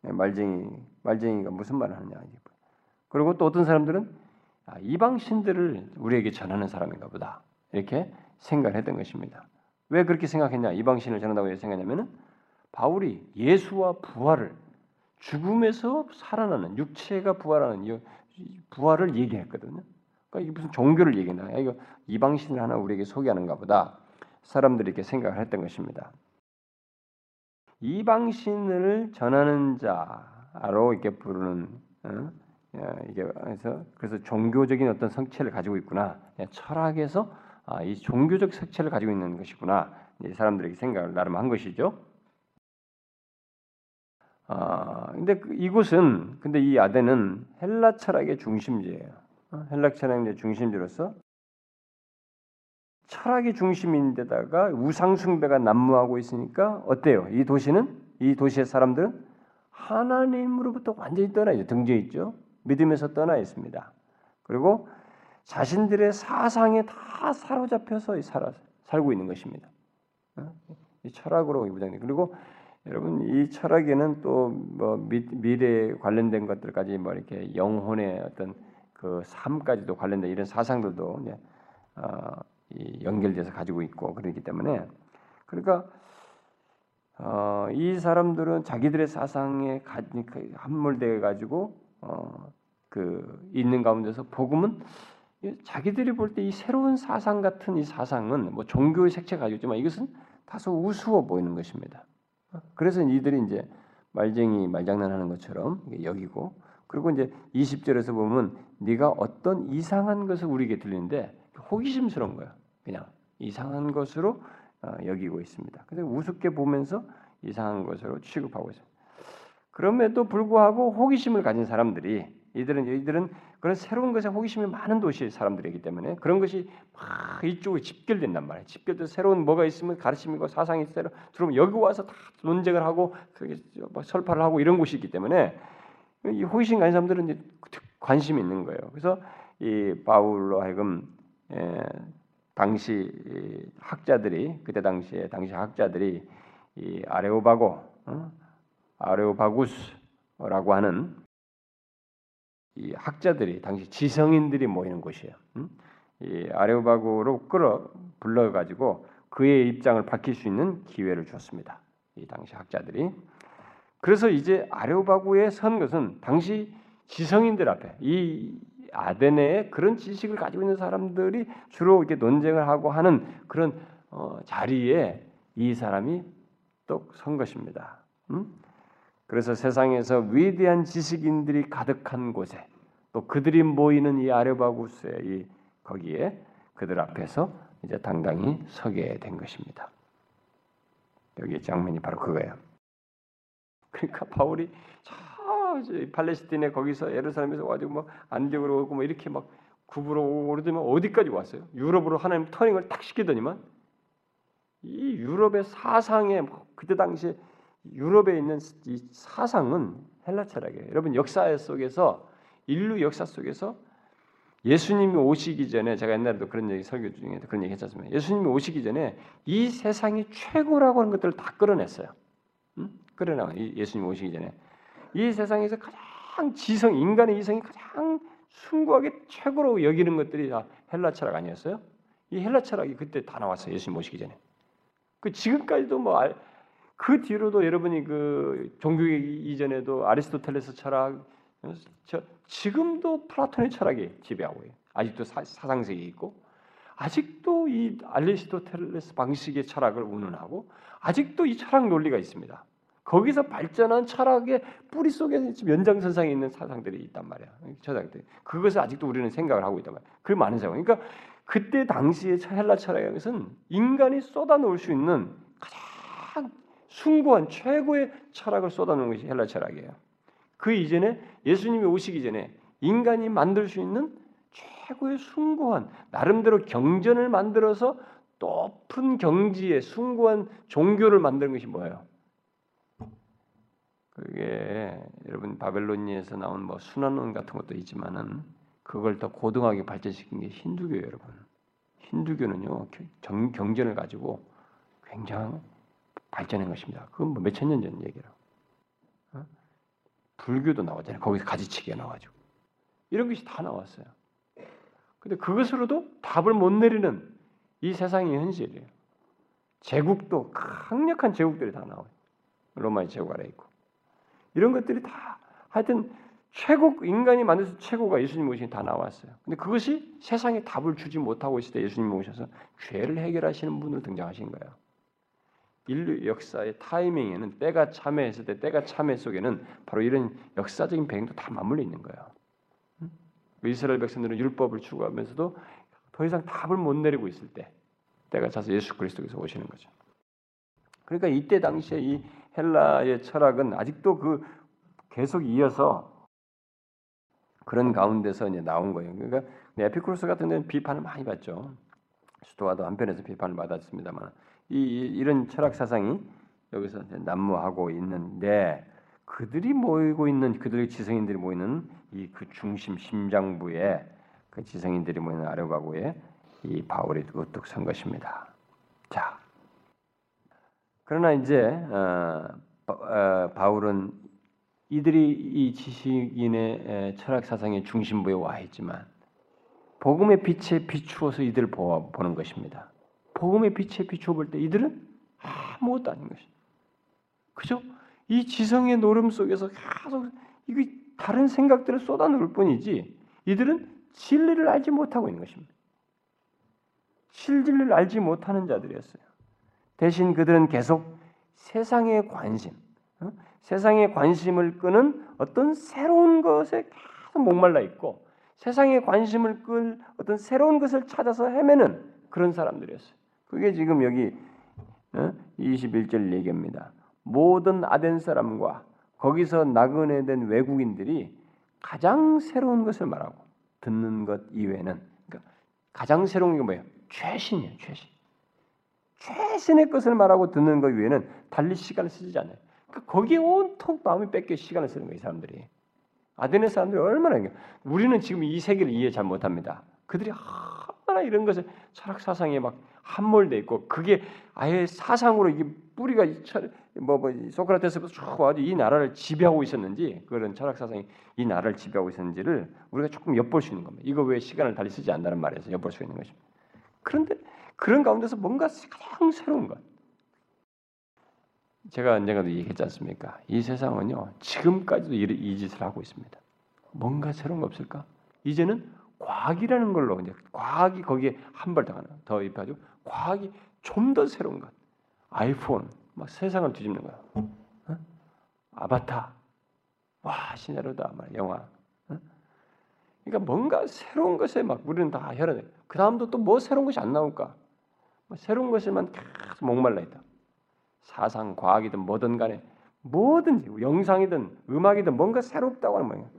네, 말쟁이 말쟁이가 무슨 말을 하느냐 그리고 또 어떤 사람들은 아, 이방 신들을 우리에게 전하는 사람인가 보다 이렇게 생각을 했던 것입니다. 왜 그렇게 생각했냐? 이방 신을 전한다고 생각하냐면은 바울이 예수와 부활을 죽음에서 살아나는 육체가 부활하는 부활을 얘기했거든요. 그러니까 이게 무슨 종교를 얘기나? 이거 이방 신을 하나 우리에게 소개하는가 보다. 사람들이 이렇게 생각을 했던 것입니다. 이방 신을 전하는 자로 이렇게 부르는 어? 예, 이게 그래서 그래서 종교적인 어떤 성체를 가지고 있구나. 예, 철학에서 아, 이 종교적 색채를 가지고 있는 것이구나. 이 사람들에게 생각을 나름 한 것이죠. 아, 근데 그 이곳은 근데 이 아덴은 헬라 철학의 중심지예요. 어, 헬라 철학의 중심지로서 철학의 중심인데다가 우상 숭배가 난무하고 있으니까 어때요? 이 도시는 이 도시의 사람들은 하나님으로부터 완전히 떠나 있죠. 등재 있죠. 믿음에서 떠나 있습니다. 그리고 자신들의 사상에 다 사로잡혀서 살아, 살고 있는 것입니다. 어? 이 철학으로 이부장님 그리고 여러분 이 철학에는 또 뭐 미래에 관련된 것들까지 뭐 이렇게 영혼의 어떤 그 삶까지도 관련된 이런 사상들도 이제 어, 연결돼서 가지고 있고 그렇기 때문에 그러니까 어, 이 사람들은 자기들의 사상에 그 함몰되어 가지고 어, 그 있는 가운데서 복음은 자기들이 볼 때 이 새로운 사상 같은 이 사상은 뭐 종교의 색채 가지고 있지만 이것은 다소 우스워 보이는 것입니다. 그래서 이들이 이제 말쟁이 말장난하는 것처럼 여기고 그리고 이제 20절에서 보면 네가 어떤 이상한 것을 우리에게 들리는데 호기심스러운 거야. 그냥 이상한 것으로 어, 여기고 있습니다. 근데 우습게 보면서 이상한 것으로 취급하고 있습니다. 그럼에도 불구하고 호기심을 가진 사람들이 이들은 이들은 그런 새로운 것에 호기심이 많은 도시의 사람들이기 때문에 그런 것이 막 이쪽으로 집결된단 말이에요. 집결돼서 새로운 뭐가 있으면 가르침이고 사상이 새로 들어오면 여기 와서 다 논쟁을 하고 뭐 설파를 하고 이런 곳이 있기 때문에 이 호기심 가진 사람들은 이제 관심이 있는 거예요. 그래서 이 바울로 하여금 에, 당시 학자들이 그때 당시에 당시 학자들이 이 아레오바고 어? 아레오바구스라고 하는 이 학자들이 당시 지성인들이 모이는 곳이에요. 음? 이 아레오바고로 끌어 불러 가지고 그의 입장을 밝힐 수 있는 기회를 줬습니다. 이 당시 학자들이 그래서 이제 아레오바고에 선 것은 당시 지성인들 앞에 이 아데네에 그런 지식을 가지고 있는 사람들이 주로 이렇게 논쟁을 하고 하는 그런 어, 자리에 이 사람이 또선 것입니다. 음? 그래서 세상에서 위대한 지식인들이 가득한 곳에 또 그들이 모이는 이 아레바구스의 이 거기에 그들 앞에서 이제 당당히 서게 된 것입니다. 여기 장면이 바로 그거예요. 그러니까 바울이 저 팔레스틴에 거기서 예루살렘에서 와가지고 뭐 안디옥으로 오고 뭐 이렇게 막 구부로 오고 그러더니 어디까지 왔어요? 유럽으로 하나님 터닝을 딱 시키더니만 이 유럽의 사상에 뭐 그때 당시에 유럽에 있는 이 사상은 헬라 철학이에요. 여러분 역사 속에서 인류 역사 속에서 예수님이 오시기 전에 제가 옛날에도 그런 얘기 설교 중에 그런 얘기 했잖습니다. 예수님이 오시기 전에 이 세상이 최고라고 하는 것들을 다 끌어냈어요. 응? 끌어나 예수님 오시기 전에 이 세상에서 가장 지성 인간의 이성이 가장 숭고하게 최고로 여기는 것들이 다 헬라 철학 아니었어요? 이 헬라 철학이 그때 다 나왔어요. 예수님 오시기 전에. 그 지금까지도 뭐 그 뒤로도 여러분이 그 종교 이전에도 아리스토텔레스 철학 저 지금도 플라톤의 철학이 지배하고 있어요. 아직도 사, 상세계 있고 아직도 이 아리스토텔레스 방식의 철학을 운운하고 아직도 이 철학 논리가 있습니다. 거기서 발전한 철학의 뿌리 속에 연장선상에 있는 사상들이 있단 말이야. 철학들. 그것을 아직도 우리는 생각을 하고 있단 말이야. 그 많은 상황. 그러니까 그때 당시의 헬라 철학의 것은 인간이 쏟아놓을 수 있는 가장 숭고한 최고의 철학을 쏟아놓은 것이 헬라 철학이에요. 그 이전에 예수님이 오시기 전에 인간이 만들 수 있는 최고의 숭고한 나름대로 경전을 만들어서 높은 경지의 숭고한 종교를 만드는 것이 뭐예요? 그게 여러분 바벨로니에서 나온 뭐 순환론 같은 것도 있지만은 그걸 더 고등하게 발전시킨 게 힌두교예요, 여러분. 힌두교는요 경, 경전을 가지고 굉장히 발전한 것입니다. 그건 뭐 몇천 년 전 얘기라. 어? 불교도 나오잖아요. 거기서 가지치기가 나와가지고 이런 것이 다 나왔어요. 근데 그것으로도 답을 못 내리는 이 세상의 현실이에요. 제국도 강력한 제국들이 다 나와요. 로마의 제국 아래 있고 이런 것들이 다 하여튼 최고 인간이 만들어서 최고가 예수님 오신 다 나왔어요. 근데 그것이 세상에 답을 주지 못하고 있을 때 예수님 오셔서 죄를 해결하시는 분으로 등장하신 거예요. 인류 역사의 타이밍에는 때가 참여했을 때 때가 참여 속에는 바로 이런 역사적인 배경도 다 맞물려 있는 거예요. 그 이스라엘 백성들은 율법을 추구하면서도 더 이상 답을 못 내리고 있을 때 때가 차서 예수 그리스도께서 오시는 거죠. 그러니까 이때 당시에 이 헬라의 철학은 아직도 그 계속 이어서 그런 가운데서 이제 나온 거예요. 그러니까 에피쿠로스 같은 데는 비판을 많이 받죠. 수도와도 한편에서 비판을 받았습니다만 이, 이 런 철학 사상이 여기서 난무하고 있는데 그들이 모이고 있는 그들의 지성인들이 모이는 이 그 중심 심장부에 그 지성인들이 모이는 아래가구에 이 바울이 우뚝 선 것입니다. 자, 그러나 이제 어, 어, 바울은 이들이 이 지식인의 철학 사상의 중심부에 와 있지만 복음의 빛에 비추어서 이들을 보는 것입니다. 복음의 빛에 비추어 볼 때 이들은 아무것도 아닌 것입니다. 그죠? 이 지성의 노름 속에서 계속 이거 다른 생각들을 쏟아놓을 뿐이지 이들은 진리를 알지 못하고 있는 것입니다. 실질을 알지 못하는 자들이었어요. 대신 그들은 계속 세상의 관심, 어? 세상의 관심을 끄는 어떤 새로운 것에 계속 목말라 있고 세상의 관심을 끌 어떤 새로운 것을 찾아서 헤매는 그런 사람들이었어요. 그게 지금 여기 21절 어? 얘기입니다. 모든 아덴 사람과 거기서 나그네된 외국인들이 가장 새로운 것을 말하고 듣는 것 이외에는 그러니까 가장 새로운 게 뭐예요? 최신이에요, 최신. 최신의 것을 말하고 듣는 것 외에는 달리 시간을 쓰지 않아요. 그러니까 거기에 온통 마음이 뺏겨 시간을 쓰는 거예요, 사람들이. 아덴의 사람들이 얼마나 우리는 지금 이 세계를 이해 잘 못합니다. 그들이 얼마나 이런 것을 철학 사상에 막 함몰돼 있고 그게 아예 사상으로 이게 뿌리가 뭐, 뭐 소크라테스부터 쭉 와서 이 나라를 지배하고 있었는지 그런 철학 사상이 이 나라를 지배하고 있었는지를 우리가 조금 엿볼 수 있는 겁니다. 이거 왜 시간을 달리 쓰지 않는다는 말에서 엿볼 수 있는 것입니다. 그런데 그런 가운데서 뭔가 가장 새로운 것. 제가 언젠가도 얘기했지 않습니까? 이 세상은요 지금까지도 이 짓을 하고 있습니다. 뭔가 새로운 거 없을까? 이제는 과학이라는 걸로 이제 과학이 거기에 한 발더 입혀가지고 과학이 좀 더 새로운 것. 아이폰 막 세상을 뒤집는 거야. 어? 아바타 와 신야로다 막 영화. 어? 그러니까 뭔가 새로운 것에 막 우리는 다 혈안해. 그 다음도 또 뭐 새로운 것이 안 나올까? 뭐 새로운 것에만 계속 목말라 있다. 사상, 과학이든 뭐든 간에 뭐든지 영상이든 음악이든 뭔가 새롭다고 하는 모양.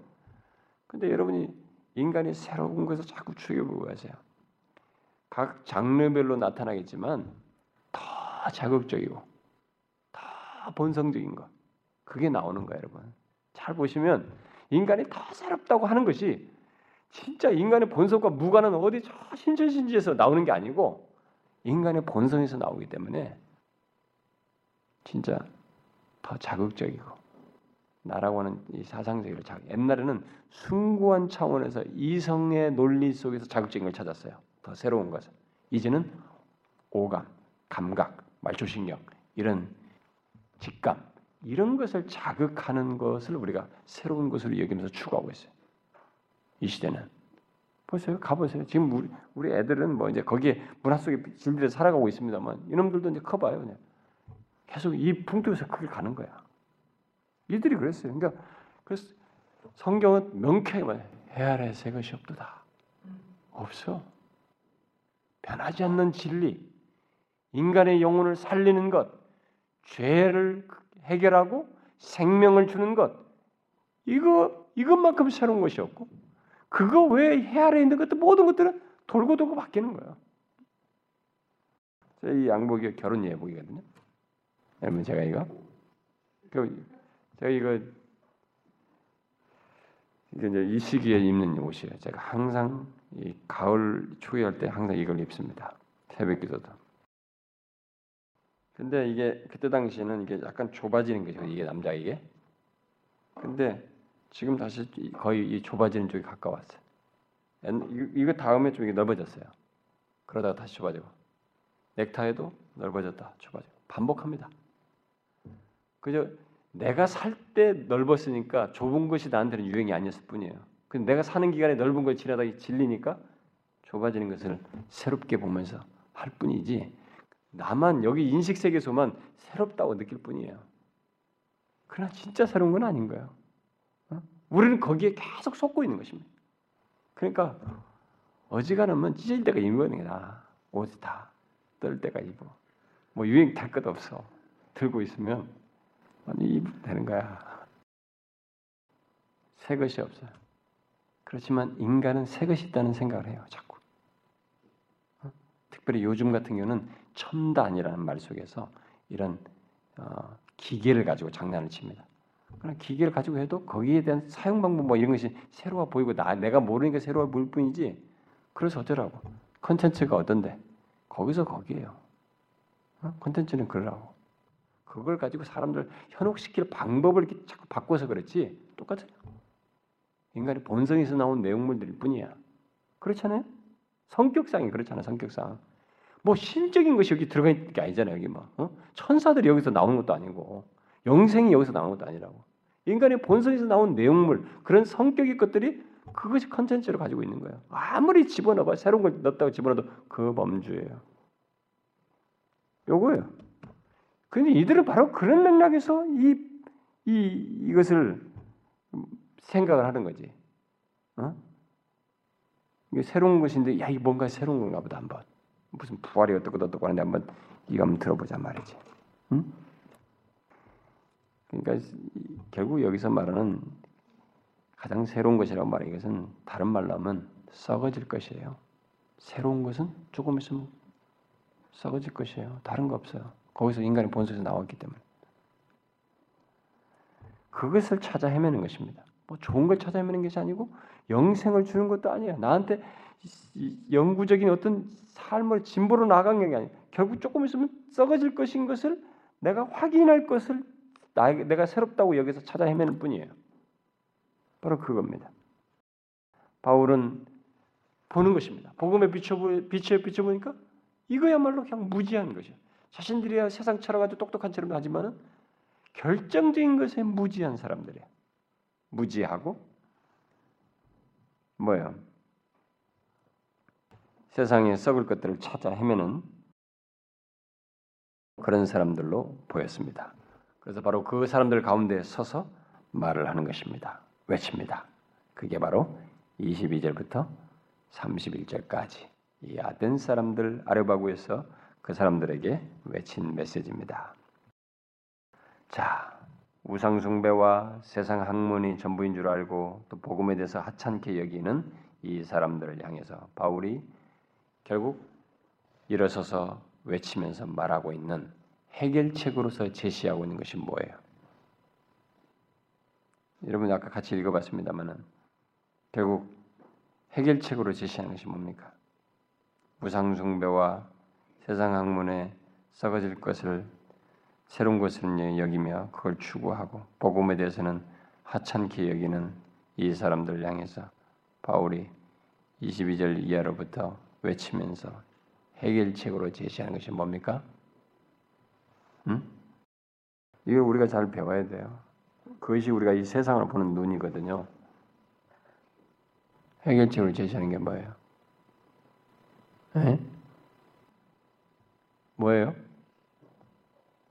근데 여러분이 인간이 새로운 것을 자꾸 추구하고 가세요. 각 장르별로 나타나겠지만 더 자극적이고 더 본성적인 것 그게 나오는 거예요, 여러분. 잘 보시면 인간이 더 새롭다고 하는 것이 진짜 인간의 본성과 무관한 어디 저 신천신지에서 나오는 게 아니고 인간의 본성에서 나오기 때문에 진짜 더 자극적이고 나라고 하는 이 사상적으로 자 옛날에는 숭고한 차원에서 이성의 논리 속에서 자극적인 걸 찾았어요. 더 새로운 것을. 이제는 오감, 감각, 말초신경 이런 직감 이런 것을 자극하는 것을 우리가 새로운 것으로 여기면서 추구하고 있어요. 이 시대는 보세요, 가보세요. 지금 우리 우리 애들은 뭐 이제 거기에 문화 속에 질들에 살아가고 있습니다만 이놈들도 이제 커봐요, 그냥 계속 이 풍토에서 그길 가는 거야. 이들이 그랬어요. 그러니까 그래서 성경은 명쾌하게 해아래 새 것이 없도다. 없어. 변하지 않는 진리, 인간의 영혼을 살리는 것, 죄를 해결하고 생명을 주는 것, 이거 이것만큼 새로운 것이 없고, 그거 외해 아래 있는 것들 모든 것들은 돌고 돌고 바뀌는 거예요. 이 양복이 결혼 예복이거든요. 여러분 제가 이거 그 제가 이거 이제 이 시기에 입는 옷이에요. 제가 항상 이 가을 추위할 때 항상 이걸 입습니다. 새벽기도도. 근데 이게 그때 당시에는 이게 약간 좁아지는 거죠. 이게 남자 이게. 근데 지금 다시 거의 이 좁아지는 쪽이 가까웠어요. 이거 다음에 좀 이게 넓어졌어요. 그러다가 다시 좁아지고 넥타이도 넓어졌다 좁아지고 반복합니다. 그저 내가 살 때 넓었으니까 좁은 것이 나한테는 유행이 아니었을 뿐이에요. 근데 내가 사는 기간에 넓은 걸 지나다가 질리니까 좁아지는 것을 새롭게 보면서 할 뿐이지 나만 여기 인식 세계에서만 새롭다고 느낄 뿐이에요. 그러나 진짜 새로운 건 아닌 거예요. 어? 우리는 거기에 계속 속고 있는 것입니다. 그러니까 어지간하면 찢을 때가 입는 거다. 옷이 다 떨 때가 입어. 뭐 유행 탈 것 없어. 들고 있으면 많이 입 되는 거야. 새 것이 없어요. 그렇지만 인간은 새 것이 있다는 생각을 해요. 자꾸. 어? 특별히 요즘 같은 경우는 첨단이라는 말 속에서 이런 어, 기계를 가지고 장난을 칩니다. 그러나 기계를 가지고 해도 거기에 대한 사용 방법 뭐 이런 것이 새로워 보이고 나 내가 모르니까 새로워 보일 뿐이지. 그래서 어쩌라고? 컨텐츠가 어떤데? 거기서 거기에요. 어? 컨텐츠는 그러라고. 그걸 가지고 사람들 현혹시킬 방법을 이렇게 자꾸 바꿔서 그렇지 똑같아요. 인간의 본성에서 나온 내용물들일 뿐이야. 그렇잖아요? 성격상이 그렇잖아. 성격상. 뭐 신적인 것이 여기 들어가 있는 게 아니잖아요. 여기 뭐 어? 천사들이 여기서 나오는 것도 아니고 영생이 여기서 나오는 것도 아니라고. 인간의 본성에서 나온 내용물 그런 성격의 것들이 그것이 컨텐츠를 가지고 있는 거예요. 아무리 집어넣어봐 새로운 걸 넣었다고 집어넣어도 그 범주예요. 요거예요. 근데 이들은 바로 그런 맥락에서 이, 이 이것을 생각을 하는 거지. 어? 이게 새로운 것인데 야 이게 뭔가 새로운 건가 보다 한번 무슨 부활이 어떻고 어떻고 하는데 한번 이거 한번 들어보자 말이지. 응? 그러니까 결국 여기서 말하는 가장 새로운 것이라고 말해 이것은 다른 말로 하면 썩어질 것이에요. 새로운 것은 조금 있으면 썩어질 것이에요. 다른 거 없어요. 거기서 인간의 본성에서 나왔기 때문에 그것을 찾아 헤매는 것입니다. 뭐 좋은 걸 찾아 헤매는 것이 아니고 영생을 주는 것도 아니에요. 나한테 영구적인 어떤 삶을 진보로 나간 게 아니에요. 결국 조금 있으면 썩어질 것인 것을 내가 확인할 것을 나, 내가 새롭다고 여기서 찾아 헤매는 뿐이에요. 바로 그겁니다. 바울은 보는 것입니다. 복음에 비춰보, 빛에 비춰보니까 이거야말로 그냥 무지한 것이에요. 자신들이야 세상 철학가지고 똑똑한 처럼 하지만은 결정적인 것에 무지한 사람들이에요. 무지하고 뭐예요? 세상에 썩을 것들을 찾아 헤매는 그런 사람들로 보였습니다. 그래서 바로 그 사람들 가운데 서서 말을 하는 것입니다. 외칩니다. 그게 바로 22절부터 31절까지 이 아덴 사람들 아르바구에서 그 사람들에게 외친 메시지입니다. 자, 우상 숭배와 세상 학문이 전부인 줄 알고 또 복음에 대해서 하찮게 여기는 이 사람들을 향해서 바울이 결국 일어서서 외치면서 말하고 있는 해결책으로서 제시하고 있는 것이 뭐예요? 여러분 아까 같이 읽어봤습니다만은 결국 해결책으로 제시하는 것이 뭡니까? 무상숭배와 세상 학문에 썩어질 것을 새로운 것을 여기며 그걸 추구하고 복음에 대해서는 하찮게 여기는 이 사람들 향해서 바울이 22절 이하로부터 외치면서 해결책으로 제시하는 것이 뭡니까? 음? 이거 우리가 잘 배워야 돼요. 그것이 우리가 이 세상을 보는 눈이거든요. 해결책으로 제시하는 게 뭐예요? 에? 뭐예요?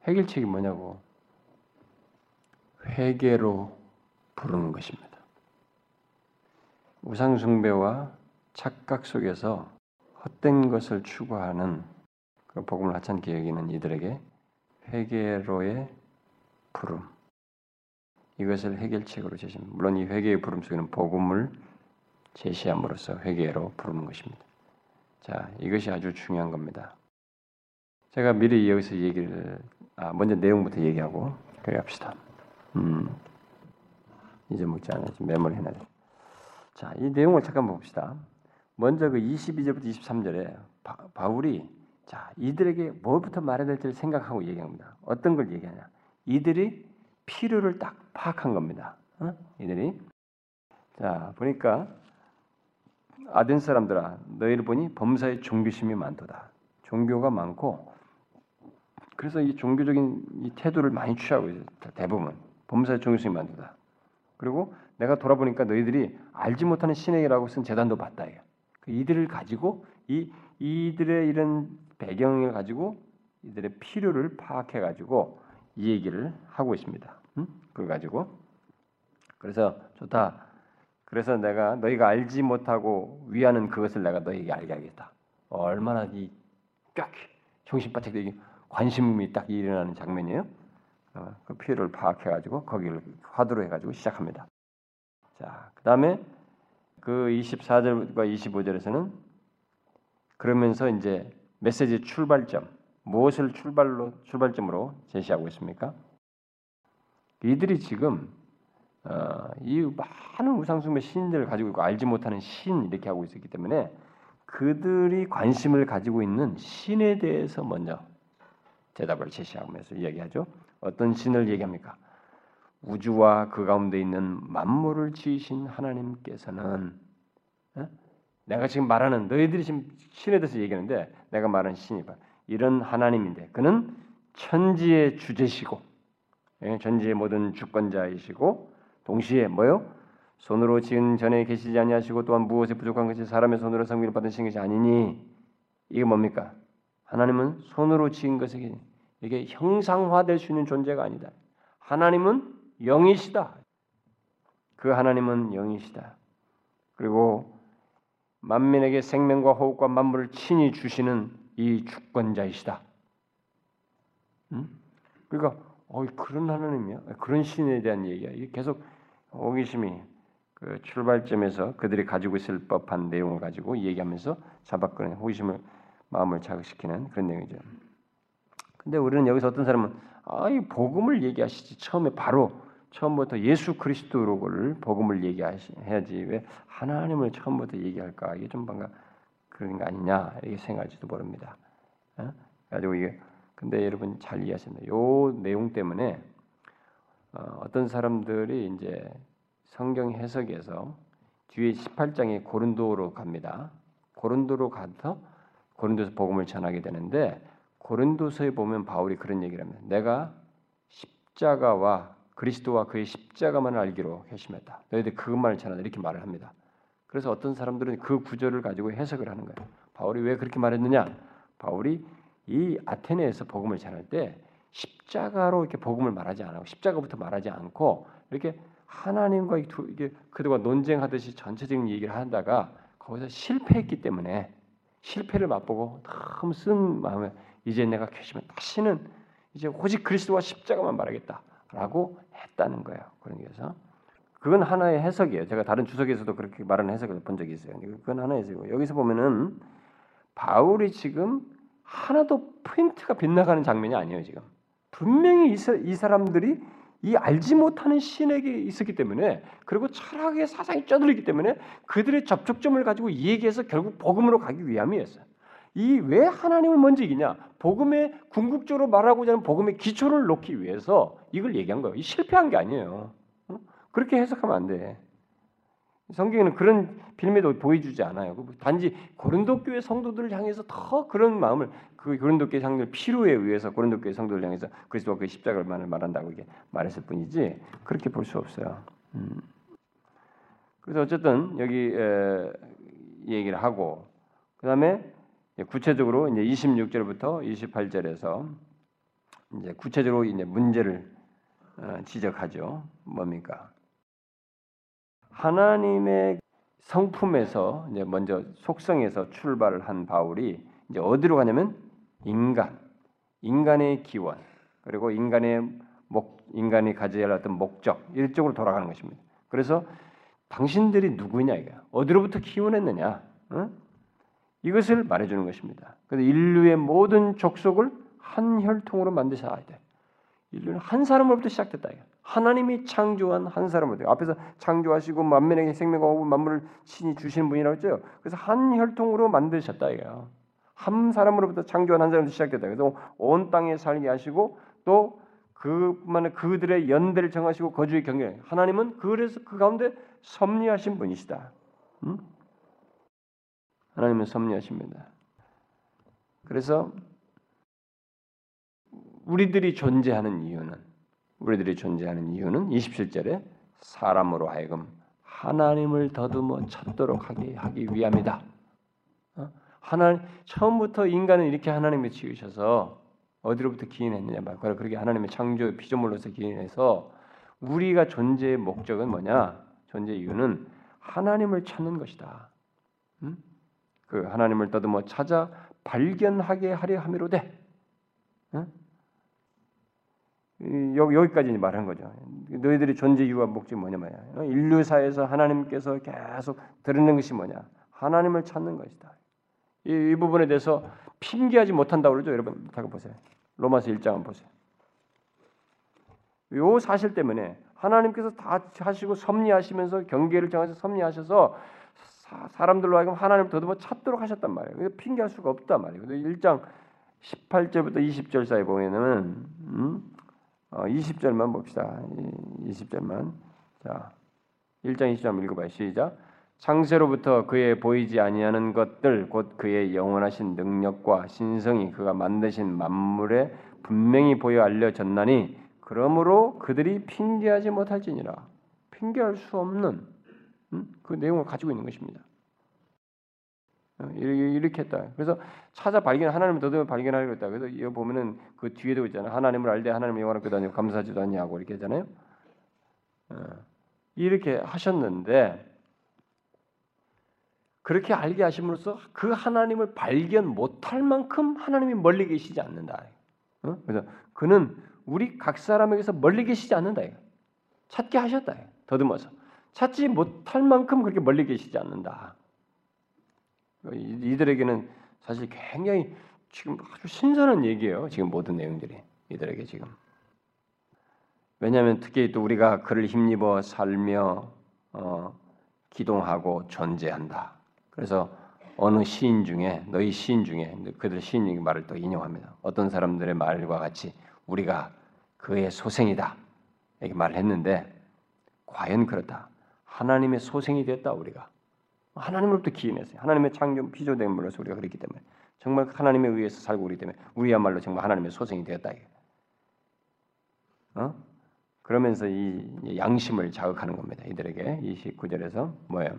해결책이 뭐냐고? 회개로 부르는 것입니다. 우상숭배와 착각 속에서 헛된 것을 추구하는 그 복음을 하찮게 여기는 이들에게 회개로의 부름 이것을 해결책으로 제시합니다. 물론 이 회개의 부름 속에는 복음을 제시함으로써 회개로 부르는 것입니다. 자, 이것이 아주 중요한 겁니다. 제가 미리 여기서 얘기를 아, 먼저 내용부터 얘기하고 그래 합시다. 음, 잊어먹지 않아요. 메모를 해놔야 돼. 자, 이 내용을 잠깐 봅시다. 먼저 그 22절부터 23절에 바, 울이 자, 이들에게 뭐부터 말해야 될지를 생각하고 얘기합니다. 어떤 걸 얘기하냐? 이들이 필요를 딱 파악한 겁니다. 어? 이들이 자, 보니까 아덴 사람들아 너희를 보니 범사에 종교심이 많도다. 종교가 많고 그래서 이 종교적인 이 태도를 많이 취하고 있어요. 대부분 범사에 종교심이 많도다. 그리고 내가 돌아보니까 너희들이 알지 못하는 신에게라고 쓴 재단도 봤다. 그 이들을 가지고 이 이들의 이런 배경을 가지고 이들의 필요를 파악해 가지고 이 얘기를 하고 있습니다. 음? 그걸 가지고 그래서 좋다. 그래서 내가 너희가 알지 못하고 위하는 그것을 내가 너희에게 알게 하겠다. 얼마나 이쫙 정신 바짝 되게 관심이 딱 일어나는 장면이에요. 어, 그 필요를 파악해 가지고 거기를 화두로 해 가지고 시작합니다. 자, 그 다음에 그 24절과 25절에서는 그러면서 이제 메시지 출발점 무엇을 출발로 출발점으로 제시하고 있습니까? 이들이 지금 어, 이 많은 우상숭배 신들을 가지고 있고 알지 못하는 신 이렇게 하고 있었기 때문에 그들이 관심을 가지고 있는 신에 대해서 먼저 대답을 제시하면서 이야기하죠. 어떤 신을 얘기합니까? 우주와 그 가운데 있는 만물을 지으신 하나님께서는 어? 내가 지금 말하는 너희들이 지금 신에 대해서 얘기하는데 내가 말하는 신이 봐 이런 하나님인데 그는 천지의 주제시고 예, 전지의 모든 주권자이시고 동시에 뭐요? 손으로 지은 전에 계시지 아니하시고 또한 무엇에 부족한 것이 사람의 손으로 성기를 받으신 것이 아니니 이게 뭡니까? 하나님은 손으로 지은 것이 이게 형상화될 수 있는 존재가 아니다. 하나님은 영이시다. 그 하나님은 영이시다. 그리고 만민에게 생명과 호흡과 만물을 친히 주시는 이 주권자이시다. 음? 그러니까 어 그런 하나님이야. 그런 신에 대한 얘기야. 이게 계속 호기심이 그 출발점에서 그들이 가지고 있을 법한 내용을 가지고 얘기하면서 잡아끄는 호기심을 마음을 자극시키는 그런 내용이죠. 근데 우리는 여기서 어떤 사람은 아이 복음을 얘기하시지 처음에 바로 처음부터 예수 그리스도를 복음을 얘기해야지 왜 하나님을 처음부터 얘기할까 이게 좀 뭔가 그런 거 아니냐 이렇게 생각할지도 모릅니다. 어? 가지고 이게 근데 여러분 잘 이해하십니다. 요 내용 때문에 어, 어떤 사람들이 이제 성경 해석에서 뒤에 18장에 고린도로 갑니다. 고린도로 가서 고린도서 복음을 전하게 되는데 고린도서에 보면 바울이 그런 얘기를 합니다. 내가 십자가와 그리스도와 그의 십자가만을 알기로 결심했다. 너희들 그것만을 전하다 이렇게 말을 합니다. 그래서 어떤 사람들은 그 구절을 가지고 해석을 하는 거예요. 바울이 왜 그렇게 말했느냐? 바울이 이 아테네에서 복음을 전할 때 십자가로 이렇게 복음을 말하지 않고 십자가부터 말하지 않고 이렇게 하나님과 이게 그들과 논쟁하듯이 전체적인 얘기를 하다가 거기서 실패했기 때문에 실패를 맛보고 너무 쓴 마음에 이제 내가 결심해 다시는 이제 오직 그리스도와 십자가만 말하겠다 라고 했다는 거예요. 게서 그건 하나의 해석이에요. 제가 다른 주석에서도 그렇게 말하는 해석을 본 적이 있어요. 그건 하나의 해석이고 여기서 보면은 바울이 지금 하나도 포인트가 빗나가는 장면이 아니에요. 지금 분명히 이, 사람들이 이 알지 못하는 신에게 있었기 때문에 그리고 철학의 사상이 쩌들리기 때문에 그들의 접촉점을 가지고 얘기해서 결국 복음으로 가기 위함이었어요. 이 왜 하나님을 먼저 이기냐? 복음의 궁극적으로 말하고자 하는 복음의 기초를 놓기 위해서 이걸 얘기한 거예요. 이 실패한 게 아니에요. 그렇게 해석하면 안 돼. 성경에는 그런 빌미도 보여주지 않아요. 그 단지 고린도 교회 성도들을 향해서 더 그런 마음을 그 고린도 교회 성도들 필요에 의해서 고린도 교회 성도들을 향해서 그리스도와 그 십자가를 말한다고 이게 말했을 뿐이지 그렇게 볼 수 없어요. 음. 그래서 어쨌든 여기 에, 얘기를 하고 그 다음에 구체적으로 이제 26절부터 28절에서 이제 구체적으로 이제 문제를 어, 지적하죠. 뭡니까? 하나님의 성품에서 이제 먼저 속성에서 출발을 한 바울이 이제 어디로 가냐면 인간, 인간의 기원 그리고 인간의 목, 인간이 가져야 할 어떤 목적 이쪽으로 돌아가는 것입니다. 그래서 당신들이 누구냐 이거 어디로부터 기원했느냐 어? 이것을 말해주는 것입니다. 그래서 인류의 모든 족속을 한 혈통으로 만드셔야 돼. 인류는 한 사람으로부터 시작됐다 이거. 하나님이 창조한 한 사람을 앞에서 창조하시고 만민에게 생명과 호흡 만물을 친히 주시는 분이라고 했죠. 그래서 한 혈통으로 만드셨다 이거야. 한 사람으로부터 창조한 한 사람부터 시작됐다. 그래서 온 땅에 살게 하시고 또 그만의 그들의 연대를 정하시고 거주의 경계. 하나님은 그래서 그 가운데 섭리하신 분이시다. 응? 하나님은 섭리하십니다. 그래서 우리들이 존재하는 이유는 우리들이 존재하는 이유는 27절에 사람으로 하여금 하나님을 더듬어 찾도록 하게 하기 위함이다. 어? 하나 처음부터 인간은 이렇게 하나님을 지으셔서 어디로부터 기인했느냐 말 바로 그렇게 하나님의 창조 피조물로서 기인해서 우리가 존재의 목적은 뭐냐? 존재 이유는 하나님을 찾는 것이다. 음? 그 하나님을 더듬어 찾아 발견하게 하려 함이로되 응? 여기 여기까지 말한 거죠. 너희들이 존재 이유와 목적이 뭐냐 말이야. 인류사에서 하나님께서 계속 드러낸 것이 뭐냐? 하나님을 찾는 것이다. 이, 이 부분에 대해서 핑계하지 못한다고 그러죠. 여러분, 다가 보세요. 로마서 1장 한번 보세요. 요 사실 때문에 하나님께서 다 하시고 섭리하시면서 경계를 정하셔서 섭리하셔서 사람들로 하여금 하나님을 더듬어 찾도록 하셨단 말이에요. 핑계할 수가 없단 말이에요. 1장 18절부터 20절 사이 보면은 음? 어, 20절만 봅시다. 20절만. 자, 1장 20절 읽어 봐요. 시작. 창세로부터 그의 보이지 아니하는 것들 곧 그의 영원하신 능력과 신성이 그가 만드신 만물에 분명히 보여 알려졌나니 그러므로 그들이 핑계하지 못할지니라. 핑계할 수 없는 음? 그 내용을 가지고 있는 것입니다. 어, 이렇게 했다. 그래서 찾아 발견 하나님을 더듬어 발견하려고 했다. 그래서 이 보면은 그 뒤에도 있잖아요. 하나님을 알되 하나님의 영원한 그 감사하지도 않냐고 이렇게 하잖아요. 어, 이렇게 하셨는데 그렇게 알게 하심으로써 그 하나님을 발견 못할 만큼 하나님이 멀리 계시지 않는다. 어? 그래서 그는 우리 각 사람에게서 멀리 계시지 않는다. 찾게 하셨다. 더듬어서 찾지 못할 만큼 그렇게 멀리 계시지 않는다. 이들에게는 사실 굉장히 지금 아주 신선한 얘기예요. 지금 모든 내용들이 이들에게 지금. 왜냐하면 특히 또 우리가 그를 힘입어 살며 어, 기동하고 존재한다. 그래서 어느 시인 중에 너희 시인 중에 그들 시인의 말을 또 인용합니다. 어떤 사람들의 말과 같이 우리가 그의 소생이다 이렇게 말을 했는데 과연 그렇다. 하나님의 소생이 됐다 우리가. 하나님으로부터 기인했어요. 하나님의 창조 피조된 물로서 우리가 그렇기 때문에 정말 하나님에 의해서 살고 우리 때문에 우리야말로 정말 하나님의 소생이 되었다. 어? 그러면서 이 양심을 자극하는 겁니다. 이들에게 29절에서 뭐예요?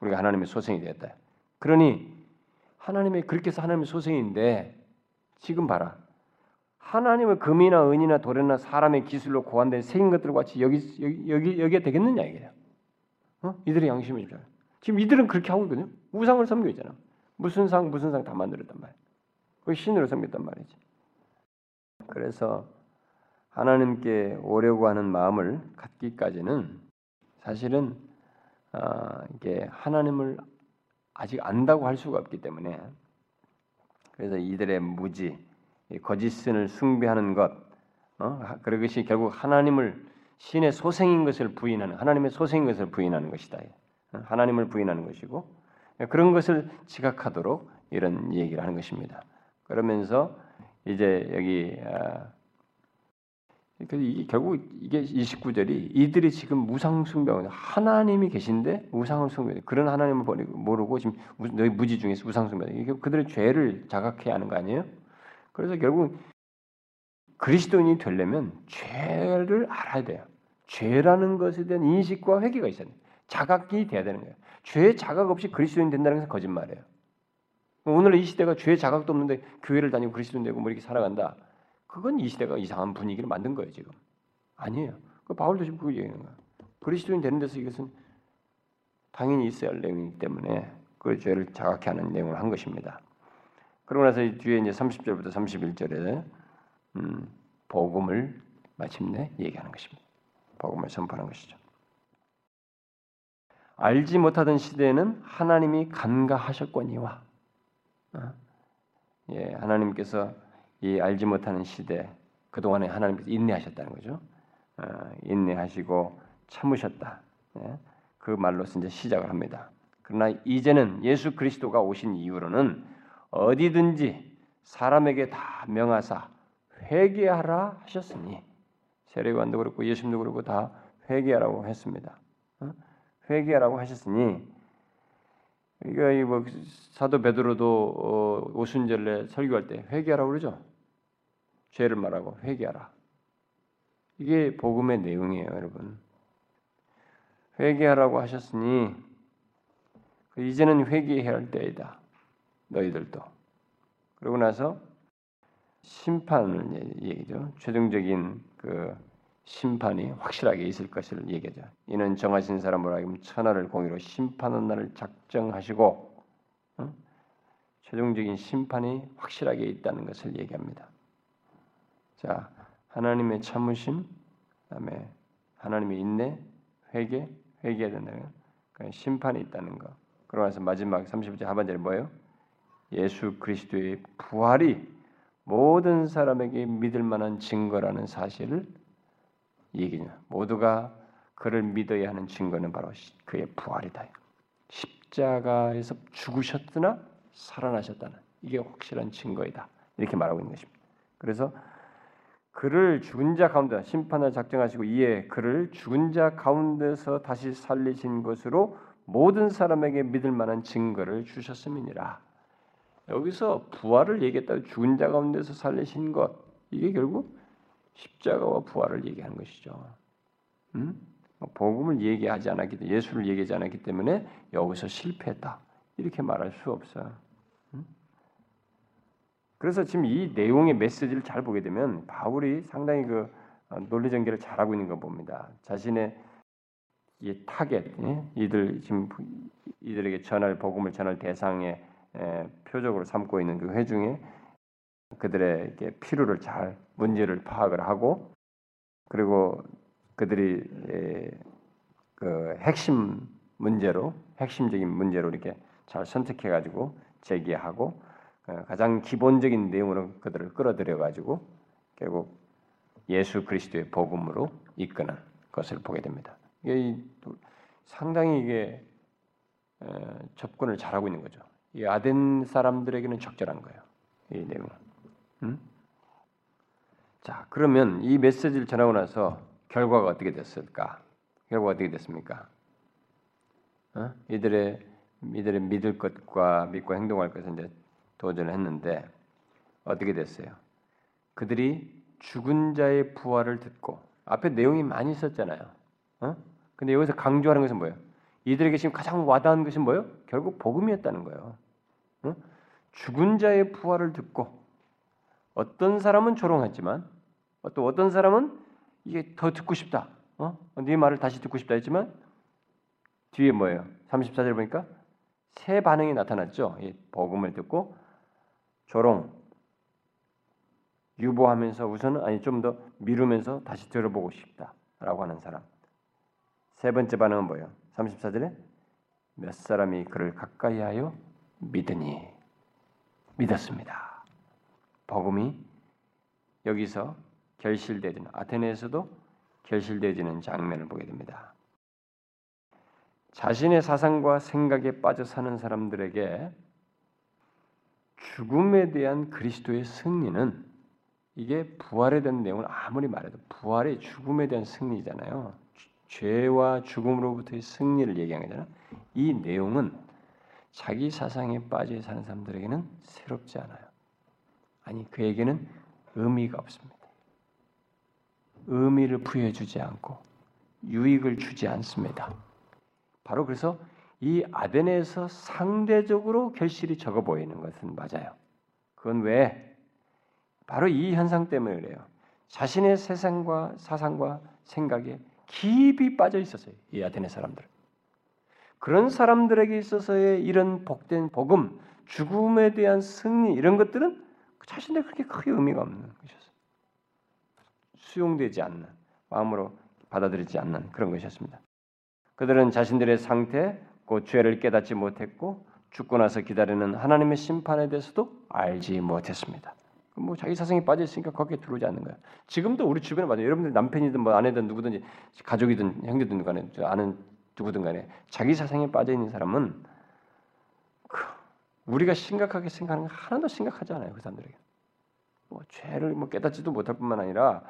우리가 하나님의 소생이 되었다. 그러니 하나님의 그렇게 해서 하나님의 소생인데 지금 봐라. 하나님의 금이나 은이나 도래나 사람의 기술로 고안된 새긴 것들과 같이 여기 여기 여기에 되겠느냐 이게요. 어? 이들의 양심이 좀 지금 이들은 그렇게 하고 있거든요. 우상을 섬겨 있잖아. 무슨 상 무슨 상 다 만들었단 말이야. 그 신으로 섬겼단 말이지. 그래서 하나님께 오려고 하는 마음을 갖기까지는 사실은 어, 이게 하나님을 아직 안다고 할 수가 없기 때문에 그래서 이들의 무지, 거짓신을 숭배하는 것, 어? 그것이 결국 하나님을 신의 소생인 것을 부인하는 하나님의 소생인 것을 부인하는 것이다. 어? 하나님을 부인하는 것이고 그런 것을 지각하도록 이런 얘기를 하는 것입니다. 그러면서 이제 여기 아, 이게 결국 이게 29절이 이들이 지금 무상 숭배하고 하나님이 계신데 우상을 숭배 그런 하나님을 버리고 모르고 지금 너희 무지 중에서 우상 숭배 이게 그들의 죄를 자각해야 하는 거 아니에요? 그래서 결국 그리스도인이 되려면 죄를 알아야 돼요. 죄라는 것에 대한 인식과 회개가 있어야 돼요. 자각이 돼야 되는 거예요. 죄 자각 없이 그리스도인 된다는 것은 거짓말이에요. 오늘 이 시대가 죄 자각도 없는데 교회를 다니고 그리스도인 되고 뭐 이렇게 살아간다. 그건 이 시대가 이상한 분위기를 만든 거예요 지금. 아니에요. 그 바울도 지금 그 얘기하는 거예요. 그리스도인 되는 데서 이것은 당연히 있어야 할 내용이기 때문에 그 죄를 자각해 하는 내용을 한 것입니다. 그러고 나서 뒤에 이제 30절부터 31절에 음, 복음을 마침내 얘기하는 것입니다. 복음을 선포하는 것이죠. 알지 못하던 시대에는 하나님이 간과하셨거니와 어? 예, 하나님께서 이 알지 못하는 시대 그 동안에 하나님께서 인내하셨다는 거죠. 어, 인내하시고 참으셨다. 예? 그 말로서 이제 시작을 합니다. 그러나 이제는 예수 그리스도가 오신 이후로는 어디든지 사람에게 다 명하사 회개하라 하셨으니 세례관도 그렇고 예수님도 그렇고 다 회개하라고 했습니다. 어? 회개하라고 하셨으니 이거 뭐 사도 베드로도 어, 오순절에 설교할 때 회개하라고 그러죠. 죄를 말하고 회개하라. 이게 복음의 내용이에요, 여러분. 회개하라고 하셨으니 그 이제는 회개해야 할 때이다. 너희들도. 그러고 나서 심판을 얘기죠. 최종적인 그 심판이 확실하게 있을 것을 얘기하죠. 이는 정하신 사람으로 하여금 천하를 공의로 심판하는 날을 작정하시고 어? 최종적인 심판이 확실하게 있다는 것을 얘기합니다. 자, 하나님의 참으심, 그다음에 하나님의 인내, 회개, 회개해야 된다는 심판이 있다는 거. 그러고 나서 마지막 30절 하반절에 뭐예요? 예수 그리스도의 부활이 모든 사람에게 믿을 만한 증거라는 사실을 얘기냐. 모두가 그를 믿어야 하는 증거는 바로 그의 부활이다. 십자가에서 죽으셨으나 살아나셨다는 이게 확실한 증거이다. 이렇게 말하고 있는 것입니다. 그래서 그를 죽은 자 가운데 심판을 작정하시고 이에 그를 죽은 자 가운데서 다시 살리신 것으로 모든 사람에게 믿을 만한 증거를 주셨음이니라. 여기서 부활을 얘기했다. 죽은 자 가운데서 살리신 것 이게 결국 십자가와 부활을 얘기하는 것이죠. 음? 복음을 얘기하지 않았기 때문에 예수를 얘기하지 않았기 때문에 여기서 실패했다 이렇게 말할 수 없어요. 그래서 지금 이 내용의 메시지를 잘 보게 되면 바울이 상당히 그 어, 논리 전개를 잘하고 있는 거 봅니다. 자신의 이 타겟, 예? 이들 지금 이들에게 전할 복음을 전할 대상의 표적으로 삼고 있는 그 회중에 그들의 필요를 잘 문제를 파악을 하고 그리고 그들이 그 핵심 문제로 핵심적인 문제로 이렇게 잘 선택해 가지고 제기하고 어, 가장 기본적인 내용으로 그들을 끌어들여 가지고 결국 예수 그리스도의 복음으로 이끄는 것을 보게 됩니다. 이게 상당히 이게 접근을 잘하고 있는 거죠. 이 아덴 사람들에게는 적절한 거예요. 이 내용은. 음? 자, 그러면 이 메시지를 전하고 나서 결과가 어떻게 됐을까? 결과가 어떻게 됐습니까? 어? 이들의 이들의 믿을 것과 믿고 행동할 것을 이제 도전을 했는데 어떻게 됐어요? 그들이 죽은 자의 부활을 듣고 앞에 내용이 많이 있었잖아요. 어? 근데 여기서 강조하는 것은 뭐예요? 이들에게 지금 가장 와닿은 것이 뭐예요? 결국 복음이었다는 거예요. 어? 죽은 자의 부활을 듣고 어떤 사람은 조롱했지만 또 어떤 사람은 이게 더 듣고 싶다. 어? 네 말을 다시 듣고 싶다 했지만 뒤에 뭐예요? 34절 보니까 새 반응이 나타났죠. 이 복음을 듣고 조롱, 유보하면서 우선은 아니 좀 더 미루면서 다시 들어보고 싶다라고 하는 사람. 세 번째 반응은 뭐예요? 34절에 몇 사람이 그를 가까이 하여 믿으니 믿었습니다. 복음이 여기서 결실되지는 아테네에서도 결실되지는 장면을 보게 됩니다. 자신의 사상과 생각에 빠져 사는 사람들에게 죽음에 대한 그리스도의 승리는 이게 부활에 대한 내용을 아무리 말해도 부활의 죽음에 대한 승리잖아요. 죄와 죽음으로부터의 승리를 얘기하는 거잖아. 이 내용은 자기 사상에 빠져 사는 사람들에게는 새롭지 않아요. 아니 그에게는 의미가 없습니다. 의미를 부여주지 않고 유익을 주지 않습니다. 바로 그래서 이 아덴에서 상대적으로 결실이 적어 보이는 것은 맞아요. 그건 왜? 바로 이 현상 때문에 그래요. 자신의 세상과 사상과 생각에 깊이 빠져 있었어요. 이 아테네 사람들. 그런 사람들에게 있어서의 이런 복된 복음, 죽음에 대한 승리 이런 것들은 자신들 그렇게 크게 의미가 없는 것이었어요. 수용되지 않는 마음으로 받아들이지 않는 그런 것이었습니다. 그들은 자신들의 상태, 그 죄를 깨닫지 못했고 죽고 나서 기다리는 하나님의 심판에 대해서도 알지 못했습니다. 뭐 자기 사상이 빠져 있으니까 거기에 들어오지 않는 거야. 지금도 우리 주변에 맞아요. 여러분들 남편이든 뭐 아내든 누구든지 가족이든 형제든 간에 아는 누구든 간에 자기 사상에 빠져 있는 사람은 그 우리가 심각하게 생각하는 거 하나도 심각하지 않아요. 그 사람들에게. 뭐 죄를 뭐 깨닫지도 못할 뿐만 아니라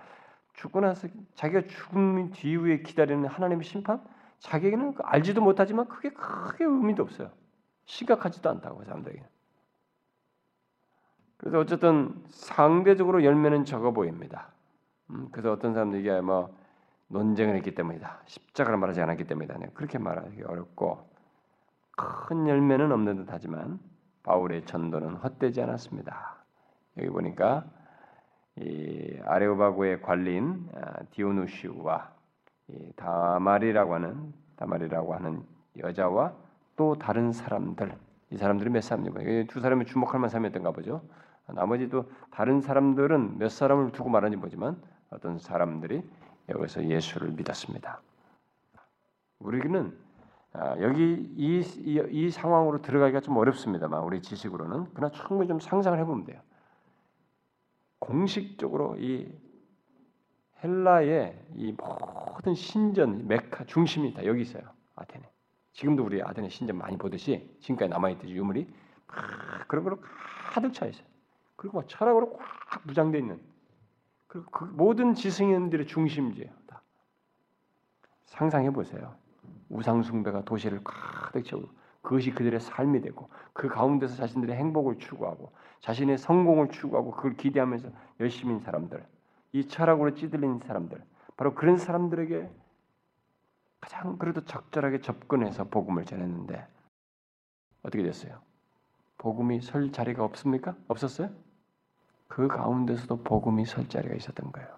죽고 나서 자기가 죽음 뒤후에 기다리는 하나님의 심판 자기에게는 알지도 못하지만 그게 크게 의미도 없어요. 심각하지도 않다고 그 사람들에게. 그래서 어쨌든 상대적으로 열매는 적어 보입니다. 음, 그래서 어떤 사람들이 뭐 논쟁을 했기 때문이다. 십자가를 말하지 않았기 때문이다. 그렇게 말하기 어렵고 큰 열매는 없는 듯하지만 바울의 전도는 헛되지 않았습니다. 여기 보니까 이 아레오바고의 관리인 아, 디오누시우와 이 다말이라고 하는 다말이라고 하는 여자와 또 다른 사람들 이 사람들이 몇 사람이고 두 사람이 주목할 만한 사람이었던가 보죠. 나머지 또 다른 사람들은 몇 사람을 두고 말하는지 보지만 어떤 사람들이 여기서 예수를 믿었습니다. 우리는 아, 여기 이, 이, 이, 상황으로 들어가기가 좀 어렵습니다만 우리 지식으로는 그러나 충분히 좀 상상을 해보면 돼요. 공식적으로 이 헬라의 이 모든 신전 메카 중심이 다 여기 있어요. 아테네. 지금도 우리 아테네 신전 많이 보듯이 지금까지 남아있듯이 유물이 막 그런 걸로 가득 차 있어요. 그리고 막 철학으로 꽉 무장되어 있는 그리고 그 모든 지성인들의 중심지예요. 다. 상상해 보세요. 우상 숭배가 도시를 가득 채우고 그것이 그들의 삶이 되고 그 가운데서 자신들의 행복을 추구하고 자신의 성공을 추구하고 그걸 기대하면서 열심인 사람들, 이 철학으로 찌들린 사람들, 바로 그런 사람들에게 가장 그래도 적절하게 접근해서 복음을 전했는데 어떻게 됐어요? 복음이 설 자리가 없습니까? 없었어요? 그 가운데서도 복음이 설 자리가 있었던 거예요.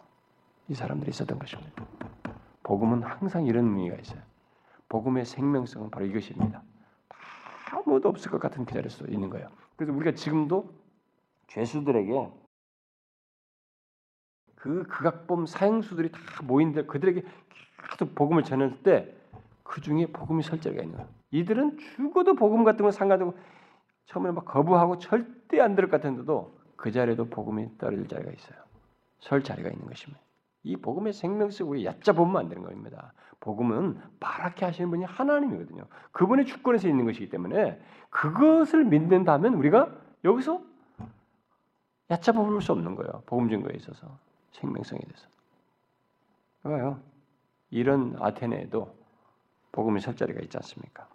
이 사람들이 있었던 것입니다. 복음은 항상 이런 의미가 있어요. 복음의 생명성은 바로 이것입니다. 아무도 없을 것 같은 그 자리에 있는 거예요. 그래서 우리가 지금도 죄수들에게 그 극악범 사형수들이 다 모인데 그들에게 계속 복음을 전할 때 그 중에 복음이 설 자리가 있는 거예요. 이들은 죽어도 복음 같은 거 상관되고 처음에 막 거부하고 절대 안 들을 것 같은데도 그 자리에도 복음이 떨어질 자리가 있어요. 설 자리가 있는 것입니다. 이 복음의 생명성 우리 얕잡 보면 안 되는 겁니다. 복음은 바라게 하시는 분이 하나님이거든요. 그분의 주권에서 있는 것이기 때문에 그것을 믿는다면 우리가 여기서 얕잡아 볼 수 없는 거예요. 복음 증거에 있어서 생명성에 대해서. 봐요. 이런 아테네에도 복음의 설 자리가 있지 않습니까?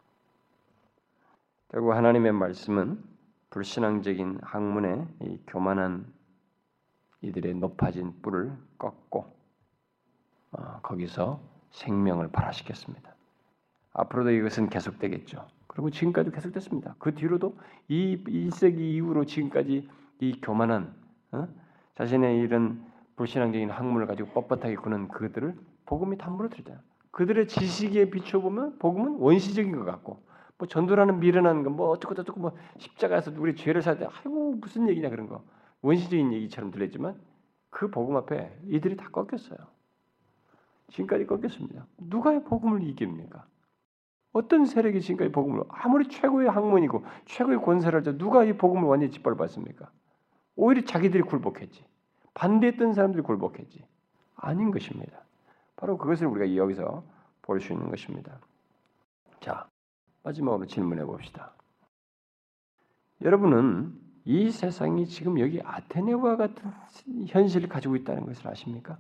결국 하나님의 말씀은 불신앙적인 학문의 이 교만한 이들의 높아진 뿔을 꺾고 어, 거기서 생명을 발화시켰습니다. 앞으로도 이것은 계속되겠죠. 그리고 지금까지 계속됐습니다. 그 뒤로도 이 1세기 이후로 지금까지 이 교만한 어? 자신의 이런 불신앙적인 학문을 가지고 뻣뻣하게 구는 그들을 복음이 담보로 들잖아. 그들의 지식에 비춰보면 복음은 원시적인 것 같고 뭐 전도라는 미련한 거뭐 어쩌고 저쩌고 뭐 십자가에서 우리 죄를 살때 아이고 무슨 얘기냐 그런 거 원시적인 얘기처럼 들렸지만 그 복음 앞에 이들이 다 꺾였어요. 지금까지 꺾였습니다. 누가 복음을 이깁니까? 어떤 세력이 지금까지 복음을 아무리 최고의 학문이고 최고의 권세를 할때 누가 이 복음을 완전히 짓밟았습니까? 오히려 자기들이 굴복했지. 반대했던 사람들이 굴복했지. 아닌 것입니다. 바로 그것을 우리가 여기서 볼 수 있는 것입니다. 자, 마지막으로 질문해 봅시다. 여러분은 이 세상이 지금 여기 아테네와 같은 현실을 가지고 있다는 것을 아십니까?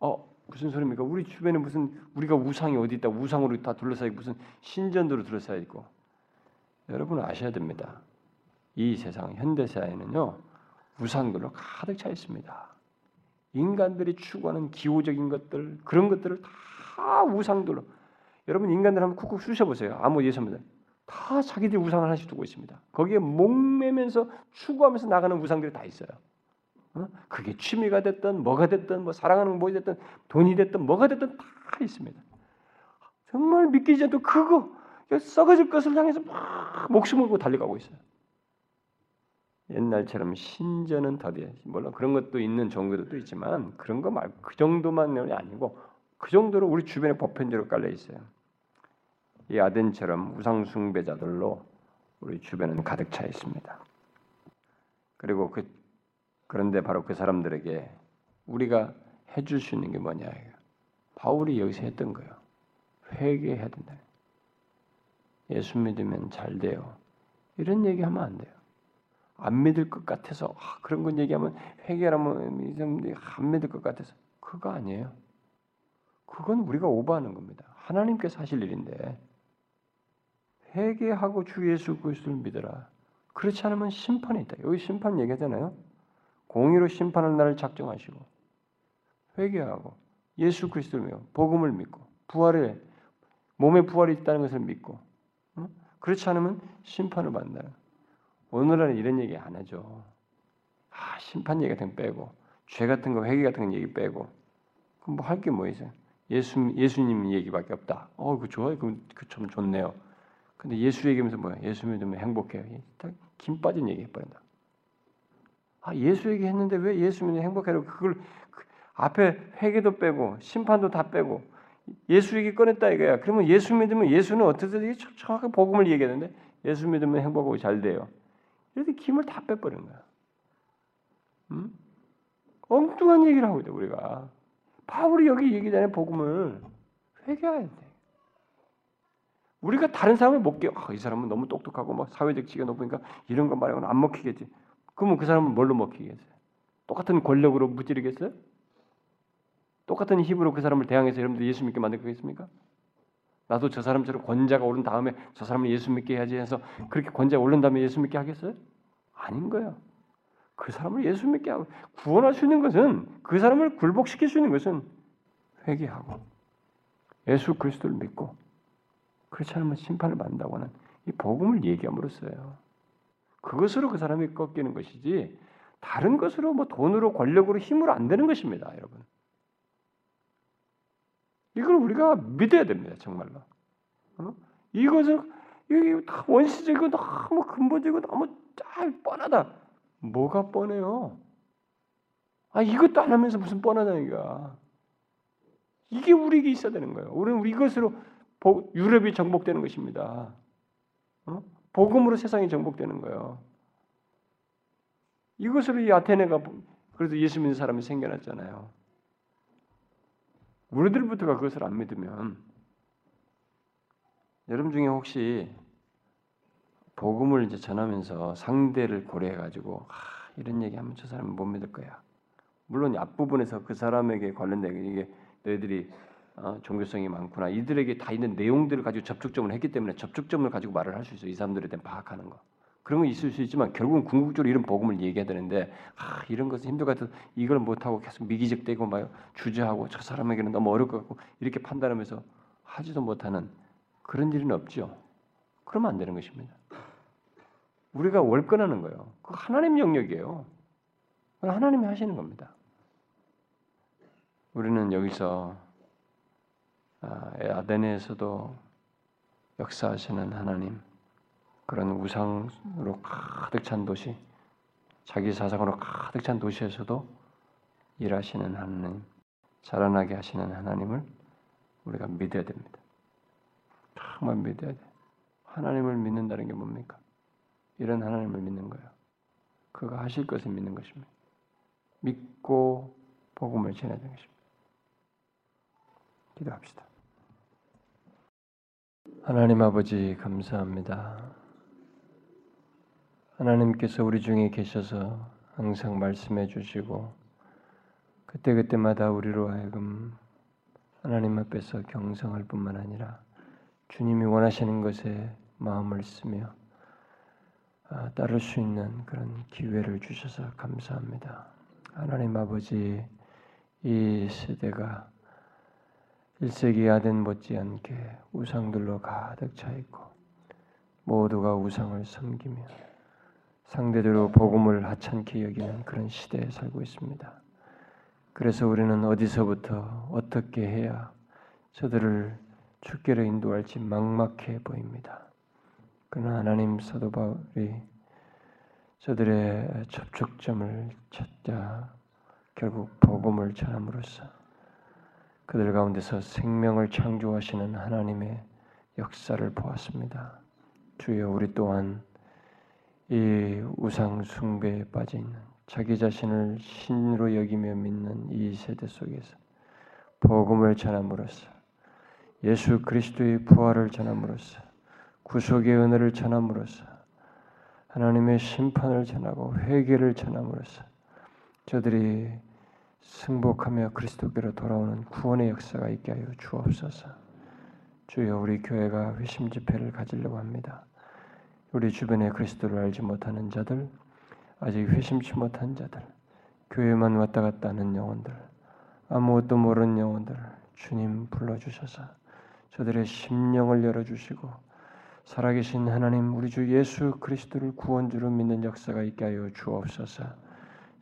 어, 무슨 소리입니까? 우리 주변에 무슨 우리가 우상이 어디 있다? 우상으로 다 둘러싸여 무슨 신전도로 둘러싸여 있고. 여러분은 아셔야 됩니다. 이 세상 현대 사회는요. 우상들로 가득 차 있습니다. 인간들이 추구하는 기호적인 것들 그런 것들을 다 우상들로 여러분 인간들 한번 쿡쿡 쑤셔보세요. 아무 예수입니다. 다 자기들이 우상을 하나씩 두고 있습니다. 거기에 목매면서 추구하면서 나가는 우상들이 다 있어요. 어? 그게 취미가 됐든 뭐가 됐든 뭐 사랑하는 뭐 됐든 돈이 됐든 뭐가 됐든 다 있습니다. 정말 믿기지 않도 그거 썩어질 것을 향해서 막 목숨을 걸고 달려가고 있어요. 옛날처럼 신전은 더디 물론 그런 것도 있는 종교도 있지만 그런 거 말고 그 정도만 아니고 그 정도로 우리 주변에 보편적으로 깔려 있어요. 이 아덴처럼 우상 숭배자들로 우리 주변은 가득 차 있습니다. 그리고 그 그런데 바로 그 사람들에게 우리가 해줄 수 있는 게 뭐냐? 바울이 여기서 했던 거예요. 회개해야 된다. 예수 믿으면 잘 돼요. 이런 얘기하면 안 돼요. 안 믿을 것 같아서 아, 그런 건 얘기하면 회개라면 안 믿을 것 같아서 그거 아니에요. 그건 우리가 오버하는 겁니다. 하나님께서 하실 일인데 회개하고 주 예수 그리스도를 믿어라. 그렇지 않으면 심판이 있다. 여기 심판 얘기하잖아요. 공의로 심판할 날을 작정하시고 회개하고 예수 그리스도를 믿고 복음을 믿고 부활에 몸의 부활이 있다는 것을 믿고 어? 그렇지 않으면 심판을 받는다. 오늘날은 이런 얘기 안 하죠. 아 심판 얘기 같은 빼고 죄 같은 거 회개 같은 거 얘기 빼고 그럼 뭐 할 게 뭐 있어요? 예수 예수님 얘기밖에 없다. 어, 그 좋아요. 그참 좋네요. 근데 예수 얘기하면서 뭐야? 예수 믿으면 행복해요. 김 빠진 얘기 해버린다. 아, 예수 얘기했는데 왜 예수 믿으면 행복해요? 그걸 그 앞에 회개도 빼고 심판도 다 빼고 예수 얘기 꺼냈다 이거야. 그러면 예수 믿으면 예수는 어떻게 정확하게 복음을 얘기하는데 예수 믿으면 행복하고 잘 돼요. 이렇게 김을 다 빼버리는 거야. 음? 엉뚱한 얘기를 하고 있다 우리가. 바울이 여기 얘기 전에 복음을 회개해야 돼. 우리가 다른 사람을 못 깨. 아, 이 사람은 너무 똑똑하고 막 사회적 지위가 높으니까 이런 거 말하고는 안 먹히겠지. 그러면 그 사람은 뭘로 먹히겠어요? 똑같은 권력으로 무찌르겠어요? 똑같은 힘으로 그 사람을 대항해서 여러분들 예수 믿게 만들겠습니까? 나도 저 사람처럼 권자가 오른 다음에 저 사람을 예수 믿게 해야지 해서 그렇게 권자가 오른 다음에 예수 믿게 하겠어요? 아닌 거야. 그 사람을 예수 믿게 하고 구원할 수 있는 것은 그 사람을 굴복시킬 수 있는 것은 회개하고 예수 그리스도를 믿고 그렇지 않으면 심판을 받는다고 하는 이 복음을 얘기함으로써요. 그것으로 그 사람이 꺾이는 것이지 다른 것으로 뭐 돈으로 권력으로 힘으로 안 되는 것입니다, 여러분. 이걸 우리가 믿어야 됩니다, 정말로. 어? 이것은 이게 다 원시적이고 너무 근본적이고 너무 잘 뻔하다. 뭐가 뻔해요? 아 이것도 안 하면서 무슨 뻔하다니까. 이게 우리에게 있어야 되는 거예요. 우리는 이것으로 유럽이 정복되는 것입니다. 어? 복음으로 세상이 정복되는 거예요. 이것으로 이 아테네가 그래도 예수 믿는 사람이 생겨났잖아요. 우리들부터가 그것을 안 믿으면 여러분 중에 혹시 복음을 이제 전하면서 상대를 고려해 가지고 아, 이런 얘기하면 저 사람은 못 믿을 거야. 물론 앞부분에서 그 사람에게 관련된 이게 너희들이 어, 종교성이 많구나. 이들에게 다 있는 내용들을 가지고 접촉점을 했기 때문에 접촉점을 가지고 말을 할 수 있어. 이 사람들에 대한 파악하는 거. 그런 건 있을 수 있지만 결국은 궁극적으로 이런 복음을 얘기해야 되는데 아, 이런 것은 힘들 것 같아서 이걸 못하고 계속 미기적되고 막 주저하고 저 사람에게는 너무 어려울 것 같고 이렇게 판단하면서 하지도 못하는 그런 일은 없죠. 그러면 안 되는 것입니다. 우리가 월권하는 거예요. 그 하나님 영역이에요. 하나님이 하시는 겁니다. 우리는 여기서 아, 아데네에서도 역사하시는 하나님, 그런 우상으로 가득 찬 도시, 자기 사상으로 가득 찬 도시에서도 일하시는 하나님, 자라나게 하시는 하나님을 우리가 믿어야 됩니다. 정말 믿어야 돼. 하나님을 믿는다는 게 뭡니까? 이런 하나님을 믿는 거예요. 그가 하실 것을 믿는 것입니다. 믿고 복음을 전해야 되는 것입니다. 기도합시다. 하나님 아버지 감사합니다. 하나님께서 우리 중에 계셔서 항상 말씀해 주시고 그때그때마다 우리로 하여금 하나님 앞에서 경성할 뿐만 아니라 주님이 원하시는 것에 마음을 쓰며 아, 따를 수 있는 그런 기회를 주셔서 감사합니다. 하나님 아버지 이 세대가 1세기 아덴 못지않게 우상들로 가득 차 있고 모두가 우상을 섬기며 상대적으로 복음을 하찮게 여기는 그런 시대에 살고 있습니다. 그래서 우리는 어디서부터 어떻게 해야 저들을 주께로 인도할지 막막해 보입니다. 그러나 하나님 사도 바울이 저들의 접촉점을 찾자 결국 복음을 전함으로써 그들 가운데서 생명을 창조하시는 하나님의 역사를 보았습니다. 주여 우리 또한 이 우상 숭배에 빠져 있는 자기 자신을 신으로 여기며 믿는 이 세대 속에서 복음을 전함으로써 예수 그리스도의 부활을 전함으로써 구속의 은혜를 전함으로써 하나님의 심판을 전하고 회개를 전함으로써 저들이 승복하며 그리스도께로 돌아오는 구원의 역사가 있게 하여 주옵소서. 주여 우리 교회가 회심 집회를 가지려고 합니다. 우리 주변에 그리스도를 알지 못하는 자들, 아직 회심치 못한 자들, 교회만 왔다 갔다 하는 영혼들, 아무것도 모르는 영혼들 주님 불러주셔서 저들의 심령을 열어주시고 살아계신 하나님 우리 주 예수 그리스도를 구원주로 믿는 역사가 있게 하여 주옵소서.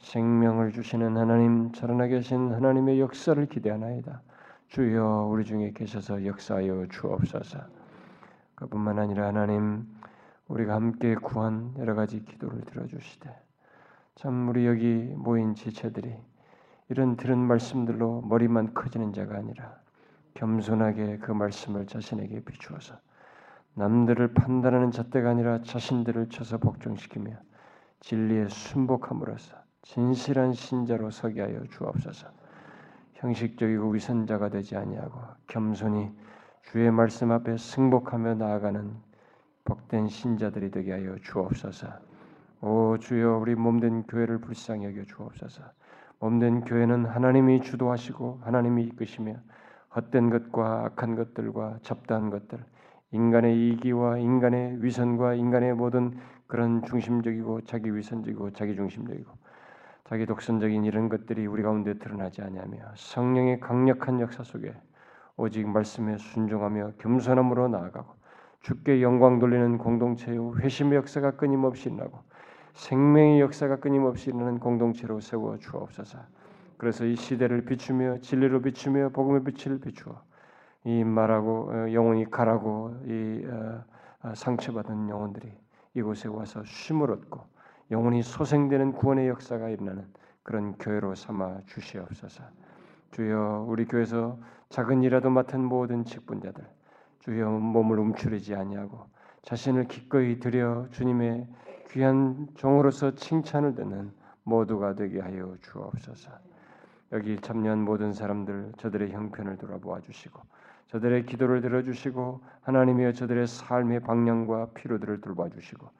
생명을 주시는 하나님, 살아나 계신 하나님의 역사를 기대하나이다. 주여 우리 중에 계셔서 역사하여 주옵소서. 그뿐만 아니라 하나님 우리가 함께 구한 여러 가지 기도를 들어주시되 참 우리 여기 모인 지체들이 이런 들은 말씀들로 머리만 커지는 자가 아니라 겸손하게 그 말씀을 자신에게 비추어서 남들을 판단하는 잣대가 아니라 자신들을 쳐서 복종시키며 진리에 순복함으로써 진실한 신자로 서게 하여 주옵소서. 형식적이고 위선자가 되지 아니하고 겸손히 주의 말씀 앞에 승복하며 나아가는 복된 신자들이 되게 하여 주옵소서. 오 주여 우리 몸된 교회를 불쌍히 여겨 주옵소서. 몸된 교회는 하나님이 주도하시고 하나님이 이끄시며 헛된 것과 악한 것들과 잡다한 것들, 인간의 이기와 인간의 위선과 인간의 모든 그런 중심적이고 자기 위선적이고 자기 중심적이고 자기 독선적인 이런 것들이 우리 가운데 드러나지 아니하며 성령의 강력한 역사 속에 오직 말씀에 순종하며 겸손함으로 나아가고 주께 영광 돌리는 공동체의 회심의 역사가 끊임없이 일어나고 생명의 역사가 끊임없이 일어나는 공동체로 세워 주옵소서. 그래서 이 시대를 비추며 진리로 비추며 복음의 빛을 비추어 이 말하고 어, 영혼이 가라고 이 어, 어, 상처받은 영혼들이 이곳에 와서 쉼을 얻고 영혼이 소생되는 구원의 역사가 일어나는 그런 교회로 삼아 주시옵소서. 주여 우리 교회에서 작은 일이라도 맡은 모든 직분자들 주여 몸을 움츠리지 아니하고 자신을 기꺼이 드려 주님의 귀한 종으로서 칭찬을 듣는 모두가 되게 하여 주옵소서. 여기 참여한 모든 사람들 저들의 형편을 돌아보아 주시고 저들의 기도를 들어주시고 하나님이여 저들의 삶의 방향과 필요들을 돌봐 주시고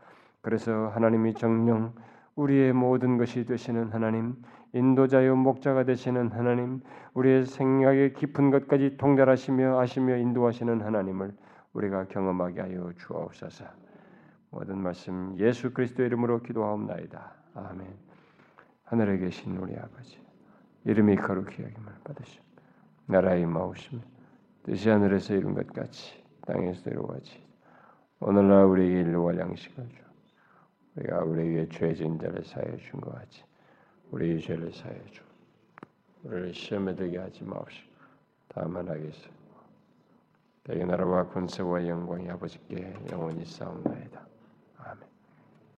그래서 하나님이 정령 우리의 모든 것이 되시는 하나님, 인도자요 목자가 되시는 하나님, 우리의 생각의 깊은 것까지 통달하시며 아시며 인도하시는 하나님을 우리가 경험하게 하여 주옵소서. 모든 말씀 예수 그리스도의 이름으로 기도하옵나이다. 아멘. 하늘에 계신 우리 아버지, 이름이 거룩히 여김을 받으시오. 나라의 마오심 뜻이 하늘에서 이룬 것 같이 땅에서 이루어지. 오늘날 우리에게 일용할 양식을 주. 우리가 우리에게 죄진 자를 사해 준 것 같이 우리의 죄를 사해 주. 우리를 시험에 들게 하지 마옵시고 다만 하겠소. 대의 나라와 권세와 영광이 아버지께 영원히 싸움나이다.